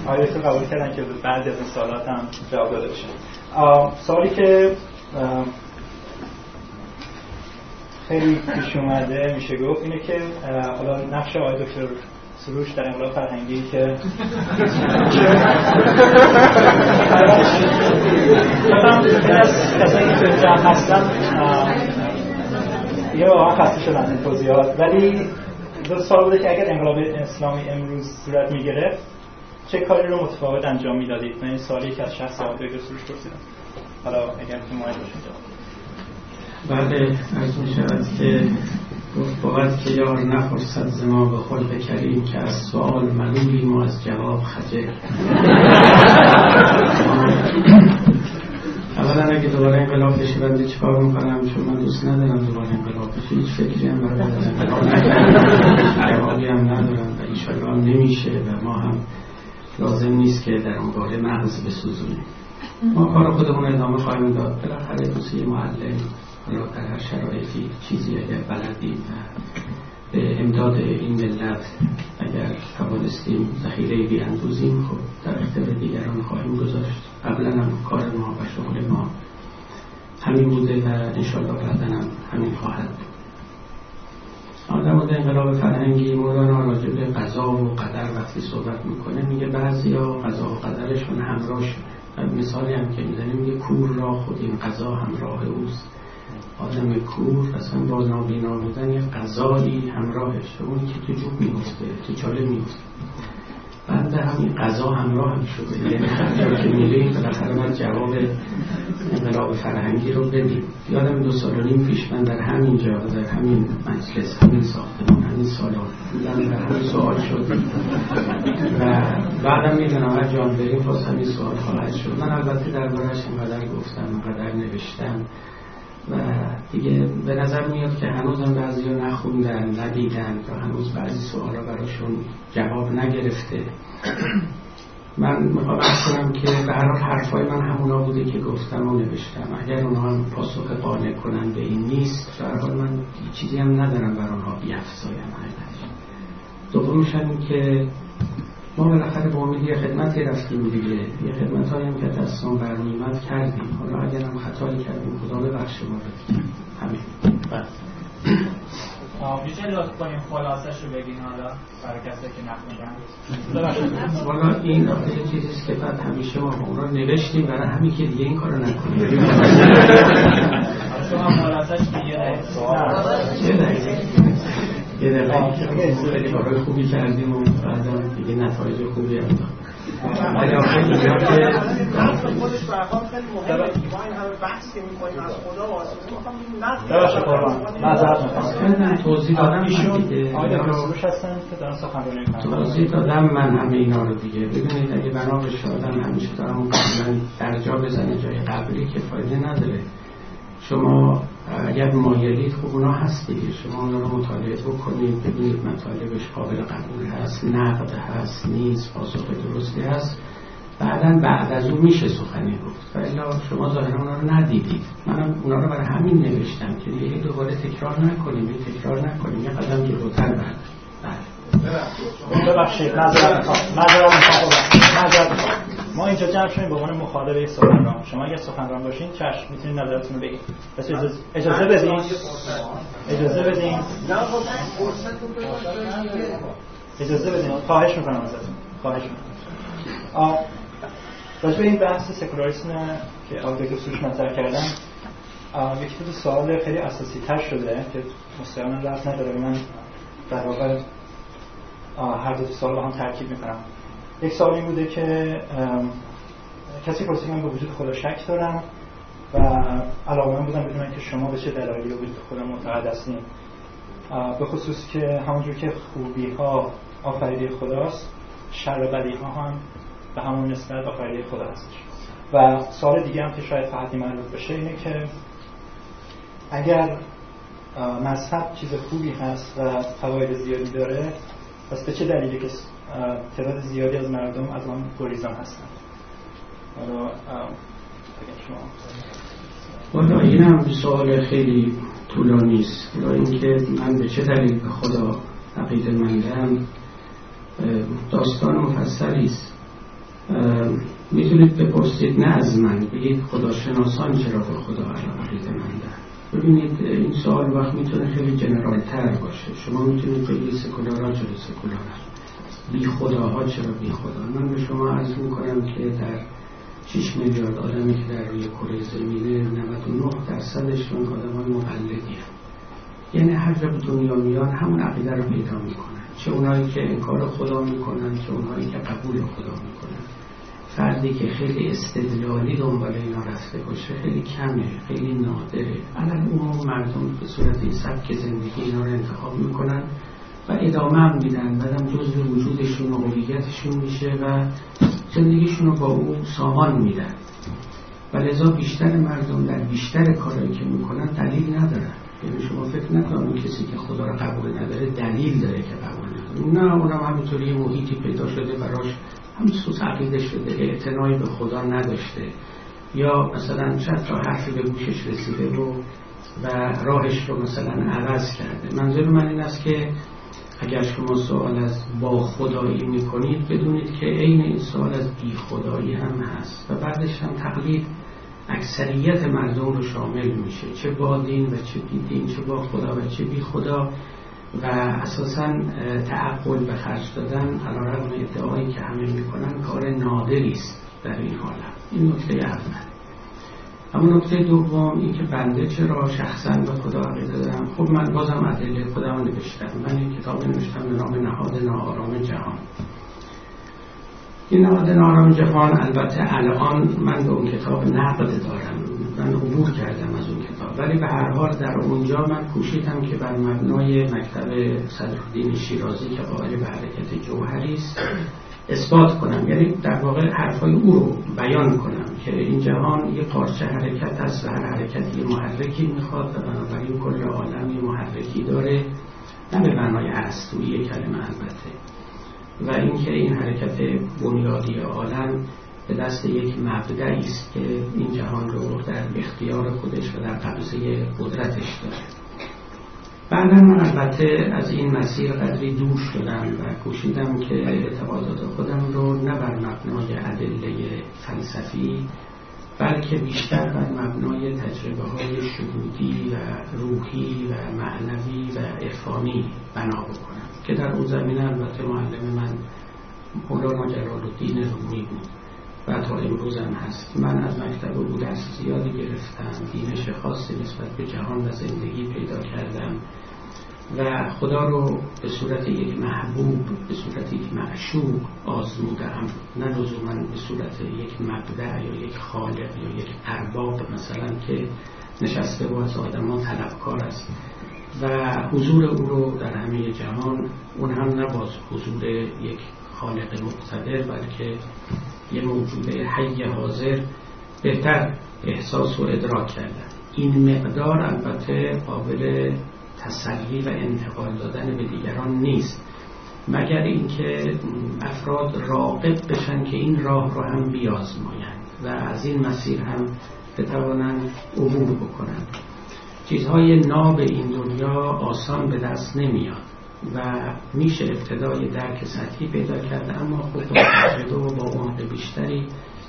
[SPEAKER 1] آیت رو قبول کردن که بعد از این سوالات هم جواب داده بشه. سوالی که خیلی پیش اومده میشه گفت اینه که حالا نقش آقای دکتر سروش در انقلاب فرهنگی که کسایی که جمع هستن یه واقعا خسته شدن این توضیحات. ولی دو سال بوده که اگر انقلاب اسلامی امروز صورت می‌گرفت چه کاری رو متفاوت انجام می‌دادید؟ من این سوالی که از شخص آقای سروش پرسیدم. حالا اگر تو مایل باشید.
[SPEAKER 2] بله از می شود که گفت بود که یار نخورسد زما به خلق کریم که از سوال ملولیم و از جواب خجل اولا اگه دوباره انقلاب بشه بنده چیکار می‌کنم؟ چون من دوست ندارم دوباره انقلاب بشه. هیچ فکری هم برای انقلاب نکردم. جوابی ندارم و ایشالله نمیشه و ما هم لازم نیست که در اون باره مغز بسوزونیم. ما کار خودمون ادامه خواهیم داد. بالاخره دوستی معلم. حالا در هر شرایطی چیزی اگر بلدیم به امداد این ملت اگر توانستیم ذخیره بیاندوزیم خب در اختیار دیگران خواهیم گذاشت. قبلا هم کار ما و شغل ما همین بوده و انشاءالله بعدا هم همین خواهد بود. در انقلاب فرهنگی مولانا راجع به قضا و قدر وقتی صحبت می‌کنه میگه بعضی ها قضا و قدرشون همراه شده. مثالی هم که می‌زنه میگه کور را خود این قضا همراه اوست. آدم کور اصلا با نابینا بودن یه قضایی همراهش اونی که تو جوب میفته تو چاله میفته بعد همین قضا همراه هم شده یعنی هر که میریم بالاخره باید جواب انقلاب فرهنگی رو بدیم. یادم دو سال و پیش من در همین جا در همین مجلس همین ساختمان همین سالان بودم در همین سوال شد. و بعدم می‌دونم هر جان بریم باز همین سوال خواهد شد. من البته دربارهش اینقدر گفتم اینقدر نوشتم. و دیگه به نظر میاد که هنوز هم بعضی ها نخوندن ندیدن و هنوز بعضی سوالا براشون جواب نگرفته. من می‌خوام کنم که حال حرفای من همونا بوده که گفتم و نوشتم. اگر اونها هم پاسخ قانع کنن به این نیست حال من چیزی هم ندارم بر اونها بیافزایم. حقیقتش دومش هم که ما بالاخره به امید یه خدمتی رفتیم دیگه. یه خدمت هم که دستان برمیمد کردیم. حالا اگر هم خطایی کردیم خدا ببخش ما همین.
[SPEAKER 3] میشه لطف کنیم خلاصش رو بگین حالا برای کسی که نخوندن.
[SPEAKER 2] والا این یه چیزیست که بعد همیشه ما اون رو نوشتیم. برای همین که دیگه این کارو نکنیم.
[SPEAKER 3] شما خلاصش
[SPEAKER 2] دقیقه یه دقیقه خیلی کارهای خوبی کردیم و بعدا دیگه نتایج خوبی هم ولی آخه که خودش برخواب خیلی مهمه ما این همه بحث که می‌کنیم از خدا و آسمون می‌خوام توضیح دادم ایشون توضیح دادم من همه اینا رو دیگه. ببینید اگه بنا بشه آدم همیشه دارم در جا بزنه جای قبلی که فایده نداره. شما اگر مایلید خوب اونا هست دیگه. شما اونا رو مطالعه بکنید ببینید مطالبش قابل قبول هست نقد هست نیست پاسخ درستی هست. بعدا بعد از اون میشه سخنی گفت. و شما ظاهرا اونا رو ندیدید. منم اونا رو برای همین نوشتم که دیگه دوباره تکرار نکنیم تکرار نکنیم یه قدم جلوتر بعد.
[SPEAKER 1] ببخشید معذرت معذرت ما اینجا جمع شدیم به عنوان مخاطب سخنران. شما اگر سخنران باشین چشم می‌تونید نظرتون رو بگید. بس اجازه, بدین. اجازه بدین. اجازه بدین. خواهش می‌کنم ازتون. خواهش می‌کنم. راجع به این بحث سکولاریسم که آقای که سوش مطرح کردم یکی دو سوال خیلی اساسی تر شده که مستقیما رفت نداره. من در واقع هر دو سوال با هم ترکیب می‌کنم. یک سال این بوده که کسی پرسید من به وجود خدا شک دارم و علاقه من بودم بدونم که شما به چه دلایلی به وجود خدا معتقد هستین. به خصوص که همونجور که خوبی ها آفریده خداست شر و بدی ها هم به همون نسبت آفریده خدا هستش. و سال دیگه هم که شاید فقط مربوط بشه اینه که اگر مذهب چیز خوبی هست و فواید زیادی داره پس به چه دلیلی که تعداد زیادی از مردم از آن گریزان هستند. حالا
[SPEAKER 2] شما این هم سوال خیلی طولانی است. اینکه من به چه دلیل به خدا عقیده مندم؟ داستان مفصلی است. می‌تونید بپرسید نه از من بگید خداشناسان چرا به خدا عقیده مندن؟ ببینید این سوال وقت می‌تونه خیلی جنرال تر باشه. شما می‌تونید بگید سکولارا چرا سکولارا بی خداها چرا بی خدا؟ من به شما عرض می‌کنم که در 6 میلیارد آدمی که در روی کره زمینه 99 درصدشون آدمان مقلدی هم. یعنی هر جا به دنیا میان همون عقیده رو پیدا می‌کنن. چه اونایی که انکار خدا می‌کنن چه اونایی که قبول خدا می‌کنن. فردی که خیلی استدلالی دنبال اینا رفته باشه خیلی کمه خیلی نادره. الان عموم مردم به صورت این سبک زندگی اینا رو انتخاب می‌کنن. و ادامه هم میدن. بعدم جزء وجودشون و هویتشون میشه و زندگیشون رو با او سامان میدن. و لذا بیشتر مردم در بیشتر کارهایی که می‌کنن دلیل ندارن. یعنی شما فکر نکنید کسی که خدا رو قبول نداره دلیل داره که قبول نداره. نه اونم همینطوری محیطی پیدا شده براش هم سوس عقیده شده اعتنایی به خدا نداشته. یا مثلا چند تا حرفی به گوشش رسیده و و راهش رو مثلا عوض کرده. منظور من این است که اگر شما سوال از با خدایی می‌کنید بدونید که عین این سوال از بی خدایی هم هست و بعدش هم تقلید اکثریت مردم رو شامل میشه. چه با دین و چه بی دین چه با خدا و چه بی خدا. و اساسا تعقل به خرج دادن علا رقم ادعایی که همه می‌کنن کار نادری است در این حالت. این نکته اول اما نکته دوم این که بنده چرا شخصا به خدا عقیده دارم خب من بازم ادله خودم نوشتم. من این کتاب نوشتم به نام نهاد ناآرام جهان. این نهاد ناآرام جهان البته الان من به اون کتاب نقد دارم. من عبور کردم از اون کتاب. ولی به هر حال در اونجا من کوشیدم که بر مبنای مکتب صدرالدین شیرازی که قائل به حرکت جوهری است اثبات کنم. یعنی در واقع حرفای او رو بیان کنم که این جهان یه پارچه حرکت هست و هر حرکتی محرکی می‌خواد و بنابراین کل عالم یه محرکی داره. نه به معنای ارسطویی کلمه البته. و اینکه این حرکت بنیادی عالم به دست یک مبدعی است که این جهان رو در اختیار خودش و در قبضه قدرتش داره. بعدا من البته از این مسیر قدری دور شدم و کوشیدم که اعتقادات خودم رو نه بر مبنای ادله فلسفی بلکه بیشتر بر مبنای تجربه های شهودی و روحی و معنوی و عرفانی بنا بکنم که در اون زمینه البته معلم من مولانا جلال الدین رومی بود. و تا امروز هم هست. من از مکتب او دست زیادی گرفتم. دینش خاصی نسبت به جهان و زندگی پیدا کردم. و خدا رو به صورت یک محبوب به صورت یک معشوق آزمودم. نه لزوما به صورت یک مبدع یا یک خالق یا یک ارباب مثلا که نشسته و از آدمان طلبکار است. و حضور او رو در همه جهان اون هم نباز حضور یک خالق مقتدر بلکه یه موجود حی حاضر بهتر احساس و ادراک کردن این مقدار البته قابل تسلی و انتقال دادن به دیگران نیست. مگر اینکه افراد راقب بشن که این راه رو هم بیازمایند و از این مسیر هم بتوانند عبور بکنند. چیزهای ناب این دنیا آسان به دست نمیاد. و میشه ابتدای درک سطحی پیدا کرده اما خود با تجربه و با عمق بیشتری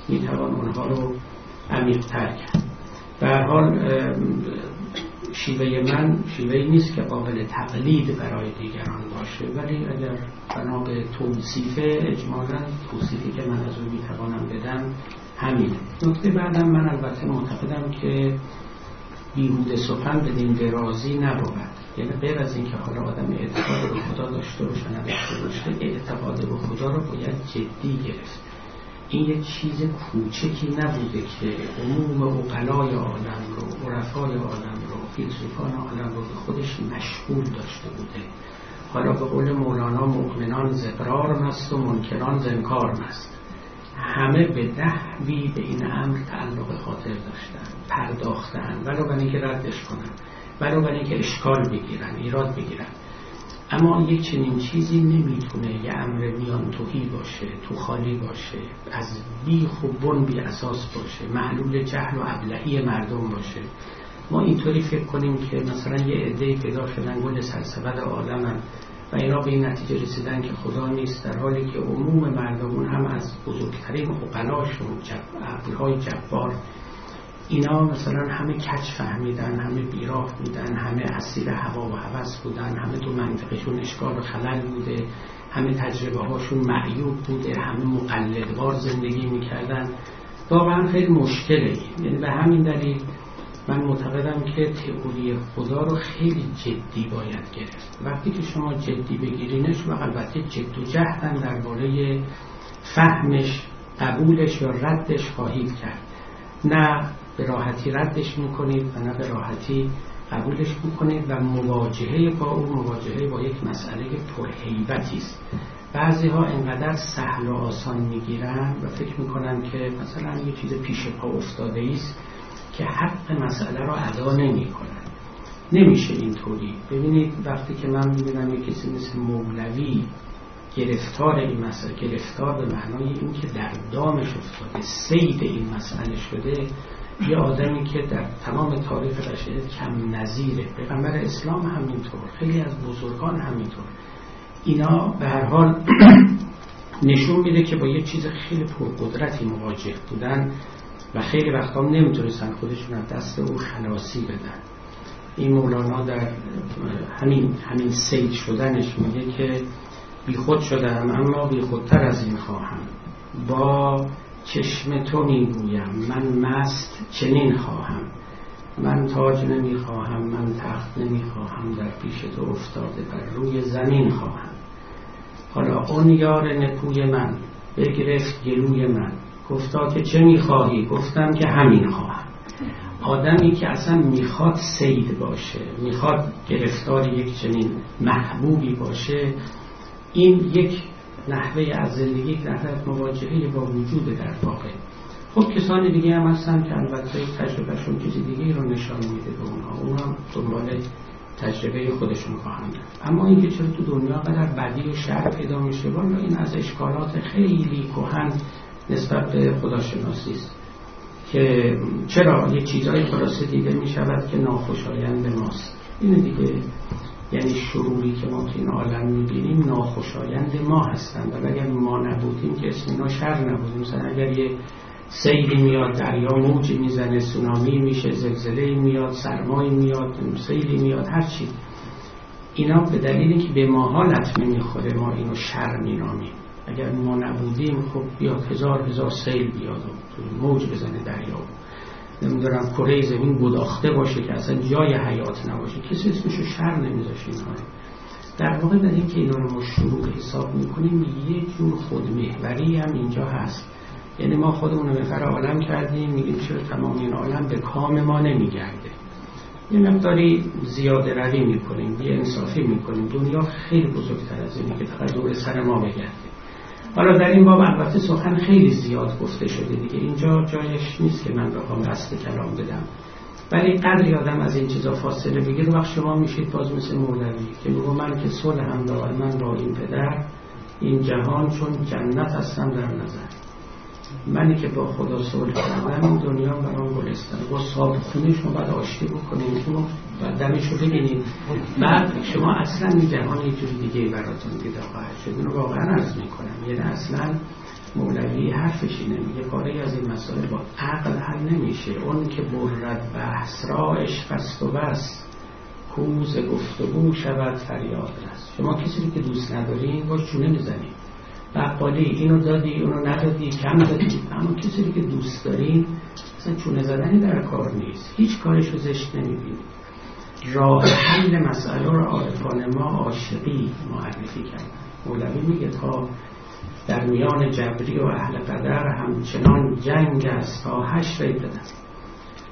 [SPEAKER 2] می‌توان اونها رو عمیقتر کرد. به حال شیوه من شیوه نیست که قابل تقلید برای دیگران باشه ولی اگر بنا به توصیف اجمالا توصیفی که من از او می‌توانم بدم همین نکته بعدم من البته معتقدم که بیهوده سخن به دین درازی نبود. یعنی غیر از اینکه حالا آدم اعتقاد به خدا داشته باشه نداشته باشه اعتقاد به خدا رو باید جدی گرفت. این یک چیز کوچکی نبوده که عموم اقلای عالم رو عرفای عالم رو فیلسوفان عالم رو به خودش مشغول داشته بوده. حالا به قول مولانا مؤمنان زقرار مست و منکران زنکار مست. همه به دهوی به این امر تعلق خاطر داشتن پرداختن ولو برای اینکه ردش کنن ولو برای اینکه اشکال بگیرن ایراد بگیرن. اما یک چنین چیزی نمی‌تونه یه امر میان توهی باشه تو خالی باشه از بی خوبون بی اساس باشه معلول جهل و ابلهی مردم باشه. ما اینطوری فکر کنیم که مثلا یه عده پیدا شدن گل سرسبد عالمن و اینا به این نتیجه رسیدن که خدا نیست در حالی که عموم مردمون هم از بزرگترین اقلاشون عقلهای جبار اینا مثلا همه کچ فهمیدن همه بیراه بودن همه اسیر هوا و هوس بودن همه تو منطقشون اشکال و خلل بوده همه تجربه هاشون معیوب بوده همه مقلدوار زندگی می‌کردن. واقعا خیلی مشکله. یعنی به همین دلیل من معتقدم که تئوری خدا رو خیلی جدی باید گرفت. وقتی که شما جدی بگیرینش و البته جد و جهدن درباره فهمش قبولش یا ردش خواهید کرد. نه به راحتی ردش می‌کنید و نه به راحتی قبولش می‌کنید و مواجهه با او مواجهه با یک مسئله پرهیبتی است. بعضی ها انقدر سهل و آسان می‌گیرن و فکر می‌کنن که مثلا یه چیز پیش پا افتاده است. که حق مسئله رو ادا نمی کنن. نمیشه اینطوری. ببینید وقتی که من می‌بینم یک کسی مثل مولوی گرفتار این مسئله گرفتار به معنای این که در دامش افتاده سید این مسئله شده یه آدمی که در تمام تاریخ بشریت کم نظیره. پیغمبر اسلام همینطور خیلی از بزرگان همینطور. اینا به هر حال نشون میده که با یه چیز خیلی پرقدرتی مواجه بودن. و خیلی وقتا نمی‌تونستن خودشون از دست او خلاصی بدن. این مولانا در همین همین سید شدنش میگه که بیخود شدم اما بیخودتر از این خواهم. با چشم تو می‌گویم من مست چنین خواهم. من تاج نمی‌خواهم من تخت نمی‌خواهم در پیش تو افتاده بر روی زمین خواهم. حالا اون یار نکوی من بگرفت گلوی من. گفتا که چه می‌خواهی؟ گفتم که همین خواهم. آدمی که اصلا می‌خواد سید باشه می‌خواد گرفتار یک چنین محبوبی باشه این یک نحوه از زندگی یک نحوه مواجهه با وجود در واقع. خب کسان دیگه هم هستن که البته تجربهشون چیزی دیگه رو نشان میده به اونها. اونها دنبال تجربه خودشون خواهند اما اینکه چرا تو دنیا قدر بدی و شر پیدا میشه والا این از اشکالات خیلی کهن نسبت به خداشناسی است. که چرا یک چیزهای خلاصه دیده می شود که ناخوشایند ماست. این دیگه یعنی شروری که ما تو این عالم می‌بینیم ناخوشایند ما هستند. و اگر ما نبودیم که اسم اینا شر نبودیم مثلا اگر یه سیلی میاد دریا موجی می‌زنه سونامی میشه زلزله میاد سرمایی میاد سیلی میاد هرچی اینا به دلیلی که به ما حالت نمی‌خوره ما اینو شر مینامیم. اگر ما نبودیم خب بیاد هزار هزار سیل بیاد و موج بزنه دریا. نمی‌دونم کره زمین گداخته باشه که اصلا جای حیات نباشه. کسی اسمشو شر نمیذاشه اینها. در واقع در این که اینا رو ما شروع حساب می‌کنیم یه جور خودمهوری هم اینجا هست. یعنی ما خودمون رو بفر عالم کردیم میگیم چرا تمام این عالم به کام ما نمیگرده. یه مقداری زیاده روی می‌کنیم یه انصافی می‌کنیم. دنیا خیلی بزرگتر از اینه که فقط دور سر ما بگرده. حالا در این باب البته سخن خیلی زیاد گفته شده دیگه. اینجا جایش نیست که من بخوام دست کلام بدم. ولی قدری آدم از این چیزا فاصله بگیر وقت شما میشید باز مثل مولوی که بگو من که صلح هم من با این پدر این جهان چون جنت هستم در نظر. منی که با خدا صلح کردم. دنیا برام گلستان. با صاحب خونه شما باید آشتی اونو و دمشو ببینید بعد شما اصلا جهان یه جور دیگه براتون دیده خواهد شد. اینو واقعا عرض می‌کنم. یعنی اصلا مولوی حرفش اینه. میگه پاره از این مسائل با عقل حل نمیشه. اون که برد بحث را عشق است و بس کوز گفتگو شود فریاد رست شما کسی که دوست ندارین با چونه می‌زنید بقالی اینو دادی اونو ندادی کم دادی. اما کسی که دوست دارین اصلا چونه زدنی در کار نیست. هیچ کارش رو زشت نمی‌بینی. راه حل مسئله رو عارفان ما عاشقی معرفی کردن مولوی میگه تا در میان جبری و اهل قدر همچنان جنگ است. تا هشت بدن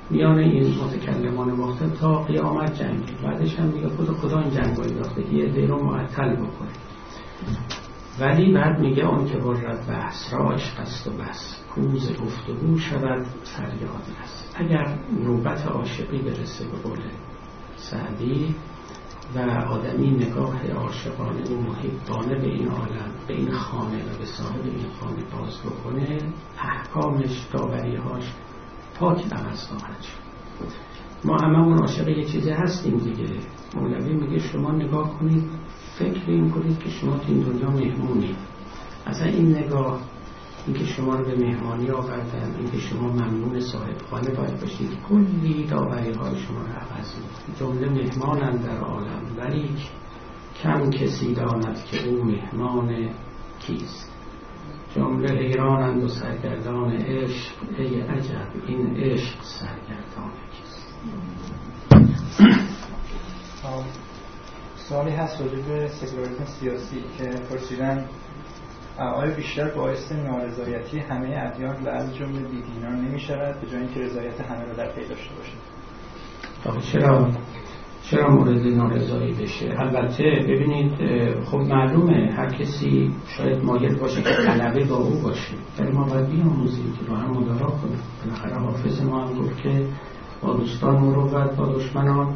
[SPEAKER 2] میان این متکلمان مختلف تا قیامت جنگ. بعدش هم میگه خود خدا این جنگ باید داخته که یه رو معطل بکنه. ولی بعد میگه آن که برد بحث را عشق است و بس کوز گفتگو شود فریاد است. اگر نوبت عاشقی برسه به قول سعدی و آدمی نگاه عاشقانه و محبانه به این عالم به این خانه و به صاحب این خانه باز بکنه احکامش داوریهاش پاک عوض خواهد شد. ما هممون عاشق یه چیزی هستیم دیگه. مولوی میگه شما نگاه کنید فکر این کنید که شما تو این دنیا مهمونید اصلا این نگاه اینکه شما رو به مهمانی آوردن اینکه شما ممنون صاحب خانه باید باشید کلی داوری های شما رو عوض جمله مهمانند در عالم ولی کم کسی داند که او مهمان کیست. جمله حیرانند و سرگردان عشق ای عجب این عشق سرگردان کیست؟
[SPEAKER 1] سوالی هست راجع به سکولاریسم سیاسی که پرسیدن آیا بیشتر باعث نارضایتی همه ادیان و از جمله بیدینان نمی شود به جای اینکه رضایت همه را در پی داشته باشد
[SPEAKER 2] چرا چرا مورد نارضایی بشه؟ البته ببینید خب معلومه هر کسی شاید مایل باشه که طلبه با او باشه ولی ما باید بیاموزیم که با هم مدارا کنیم. بالاخره حافظ ما هم گفت که با دوستان مروت با دشمنان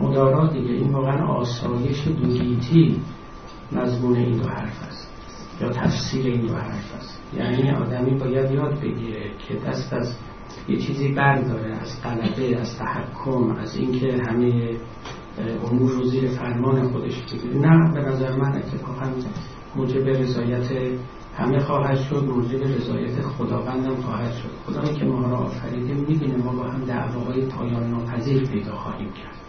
[SPEAKER 2] مدارا دیگه این واقعا آسایش دوگیتی مضمون این دو حرف است یا تفسیر این دو حرف است. یعنی آدمی باید یاد بگیره که دست از یه چیزی برداره از قلبه از تحکم از اینکه همه امور رو زیر فرمان خودش بگیره. نه به نظر من اتفاقا موجب رضایت همه خواهد شد موجب رضایت خداوندم خواهد شد. خدایی که ما را آفریده می‌بینه ما با هم دعواهای پایان ناپذیر پیدا خواهیم کرد.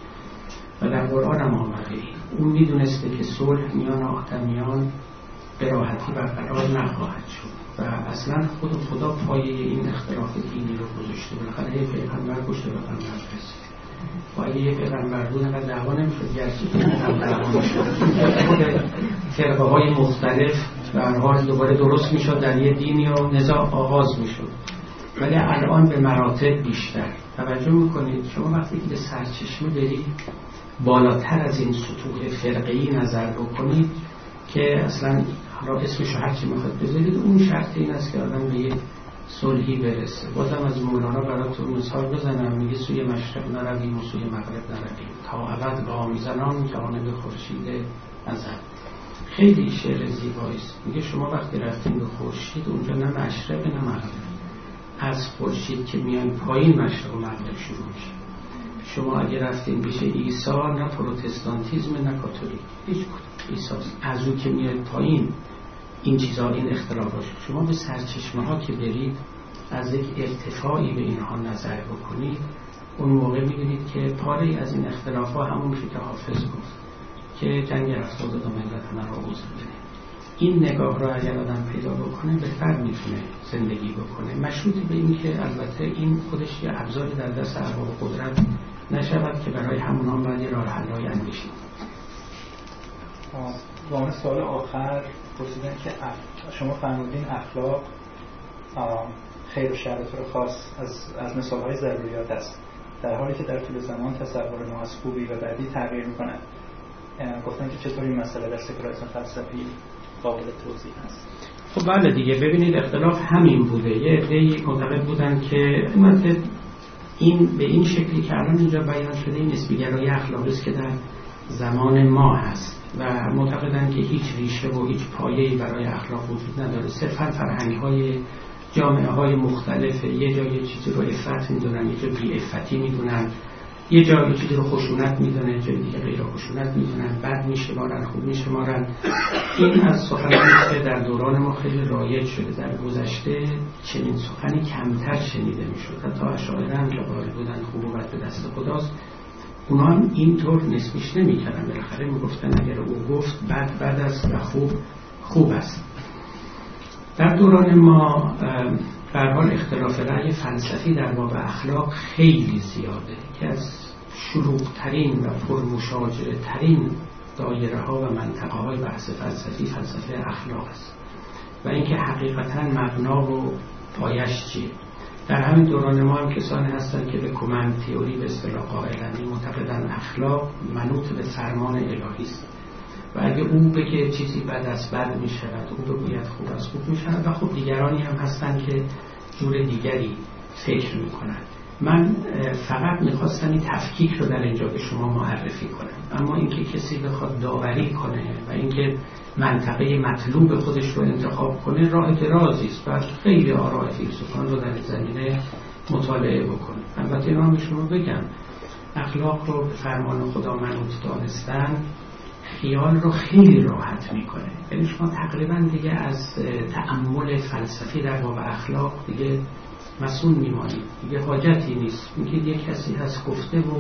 [SPEAKER 2] و در قرآن هم آمده. اون می‌دونسته که صلح میان آدمیان به راحتی برقرار نخواهد شد و اصلا خود خدا پایه این اختلاف دینی رو گذاشته. بالاخره یه پیغمبر به پیغمبر رسید. و اگه یه پیغمبر بود انقدر دعوا نمی‌شد. گرچه فرقه های مختلف به حال دوباره درست می‌شد. در یه دینی و نزاع آغاز می‌شد. ولی الان به مراتب بیشتر. توجه می‌کنید؟ شما وقتی که به سرچشمه برید بالاتر از این سطوح فرقی نظر بکنید که اصلا حالا اسمش هر چی می‌خواد بذارید اون شرط این است که آدم به یه صلحی برسه. بازم از مولانا براتون مثال بزنم میگه سوی مشرق نرویم و سوی مغرب نرویم. تا ابد با میزنان جانب خورشید ازد خیلی شعر زیبایی میگه شما وقتی رفتین به خورشید اونجا نه مشرق نه مغرب. از خورشید که میان پایین مشرق و مغرب شروع میشه. شما اگه رفتین پیش عیسی نه پروتستانتیزم نه کاتولیک. هیچ عیسی. از او که میاد پایین این چیزها این اختلافات شما به سرچشمه ها که برید از یک ارتفاعی به اینها نظر بکنید اون موقع می‌بینید که پاره از این اختلاف ها همون که حافظ گفت که جنگ هفتاد دو ملت من را این نگاه را اگر آدم پیدا بکنه بهتر می‌تونه زندگی بکنه. مشروط به این که البته این خودش یه ابزاری در دست ارباب قدرت نشود که برای همون هم باید یه راه حلای اندیشید
[SPEAKER 1] با سال آخر پرسیدن که شما فرمودین اخلاق خیر و شر رو خاص از, از مثال های ضروریات است. در حالی که در طول زمان تصور ما از خوبی و بعدی تغییر می‌کنن گفتن که چطور این مسئله در سکولاریسم فلسفی قابل توضیح هست
[SPEAKER 2] خب بله دیگه ببینید اختلاف همین بوده. یه عده معتقد بودن که این به این شکلی که الان اینجا بیان شده این نسبیگرایی اخلاقی است که در زمان ما هست و معتقدن که هیچ ریشه و هیچ پایه‌ای برای اخلاق وجود نداره. صرفا فرهنگ های جامعه های مختلف یه جای چیزی رو افت می‌دونن یه جا بی افتی می‌دونن. یه جا یه چیزی رو خشونت می‌دونن جای دیگه غیر خشونت می‌دونن بد میشمارن خوب میشمارن این از سخنانی که در دوران ما خیلی رایج شده در گذشته چنین سخنی کمتر شنیده می‌شد. حتی اشاعره هم که قائل بودن خوب و بد به دست خداست اونا هم اینطور نسبیش نمی‌کردن. بالاخره می‌گفتن اگر او گفت بد بد است و خوب خوب است. در دوران ما در حال اختلاف رأی فلسفی در باب اخلاق خیلی زیاده که از شروعترین و پرمشاجره ترین دایره ها و منطقه های بحث فلسفی فلسفه اخلاق است. و اینکه حقیقتا مبنا و پایش چیه؟ در همین دوران ما هم کسانی هستند که به کمند تئوری به اصطلاح قائلند. معتقدن اخلاق منوط به فرمان الهی است. و اگه او بگه چیزی بد از بد می شود او بگوید خوب از خوب می شود و خب دیگرانی هم هستند که جور دیگری فکر می کنند من فقط می‌خواستم این تفکیک رو در اینجا به شما معرفی کنم. اما اینکه کسی بخواد داوری کنه و اینکه منطقه مطلوب خودش رو انتخاب کنه راه درازی است و خیلی آراء فیلسوفان رو در زمینه مطالعه بکنه. البته اینا به شما بگم اخلاق رو به فرمان خدا منوط دانستن خیال رو خیلی راحت می‌کنه. یعنی شما تقریبا دیگه از تعمل فلسفی در باب اخلاق دیگه مسئول میمانید دیگه حاجتی نیست. میگید یه کسی هست گفته و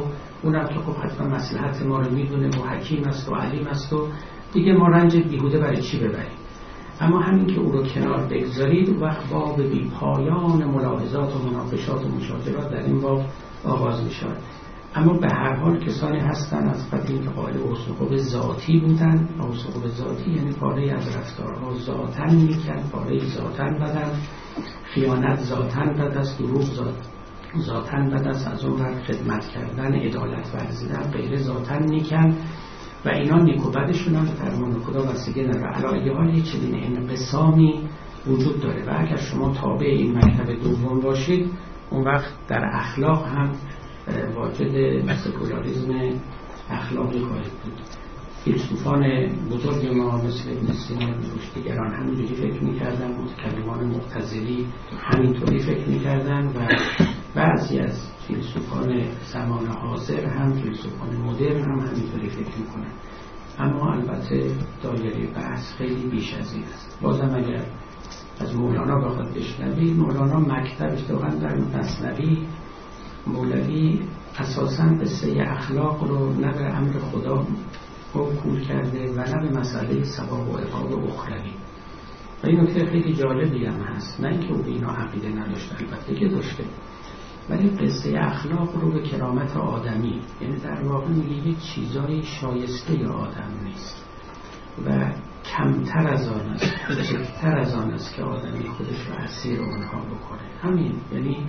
[SPEAKER 2] اونم که خب حتما مسلحت ما رو می‌دونه و حکیم است و علیم است و دیگه ما رنج بیهوده برای چی ببریم؟ اما همین که او رو کنار بگذارید وقت باب بی پایان ملاحظات و مناقشات و مشاجرات در این باب آغاز می شود اما به هر حال کسانی هستن از قدیم که قائل حسن ذاتی بودن. حسن ذاتی یعنی پاره از رفتارها ذاتن میکن پاره ذاتن بدن خیانت ذاتن بد است دروغ ذاتن بد است. از اون بر خدمت کردن عدالت ورزیدن غیر ذاتن میکن و اینا نیک و بدشون هم فرمان خدا وسیقه نداره علایه حال چنین انقسامی وجود داره. و اگر شما تابع این مکتب دوم باشید اون وقت در اخلاق هم واجد سکولاریزم اخلاقی خواهید بود. فیلسوفان بزرگ ما مثل ابن سینا دیگران همینجوری فکر می‌کردن متکلمان معتزلی همینطوری فکر می‌کردن و بعضی از فیلسوفان زمان حاضر هم فیلسوفان مدرن هم همینطوری فکر می‌کنن. اما البته دایره بحث خیلی بیش از این است. بازم اگر از مولانا بخواد بشنوی مولانا مکتبش واقعا در مصنوی مولوی اساسا قصه اخلاق رو نه به امر خدا کول کرده و نه به مسئله ثواب و عقاب اخروی. و این نکته خیلی جالبی هم هست. نه اینکه او به اینا عقیده نداشته البته که داشته. ولی قصه اخلاق رو به کرامت آدمی یعنی در واقع میگه یک چیزای شایسته آدم نیست. و کمتر از آن است کوچکتر از آن است که آدمی خودش رو اسیر اونها بکنه همین یعنی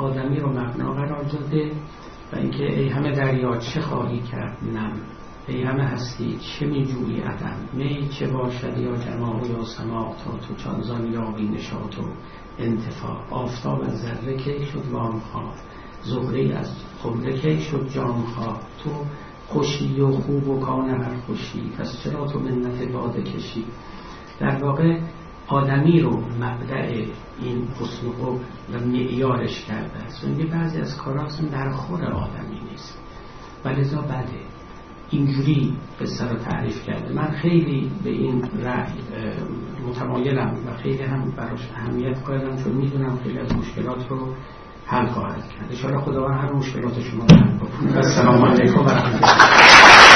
[SPEAKER 2] آدمی رو مبنا قرار داده و اینکه ای همه دریا چه خواهی کرد نم؟ ای همه هستی چه میجویی عدم؟ می چه باشد یا جماع یا سما تا تو چانزان یا نشاط و انتفاع؟ آفتاب از ذره کی شد وام خواه زهره از خمره کی شد جام خواه تو خوشی و خوب و کان هر خوشی پس چرا تو منت باده کشی؟ در واقع آدمی رو مبدع این حسن و و معیارش کرده است. و بعضی از کارها در خور آدمی نیست. و لذا بده اینجوری قصه رو تعریف کرده. من خیلی به این رأی متمایلم و خیلی هم براش اهمیت قائلم چون می‌دونم خیلی از مشکلات رو حل خواهد کرد. اشاره خداوند هر مشکلات شما رو حل بکنه. السلام علیکم و رحمت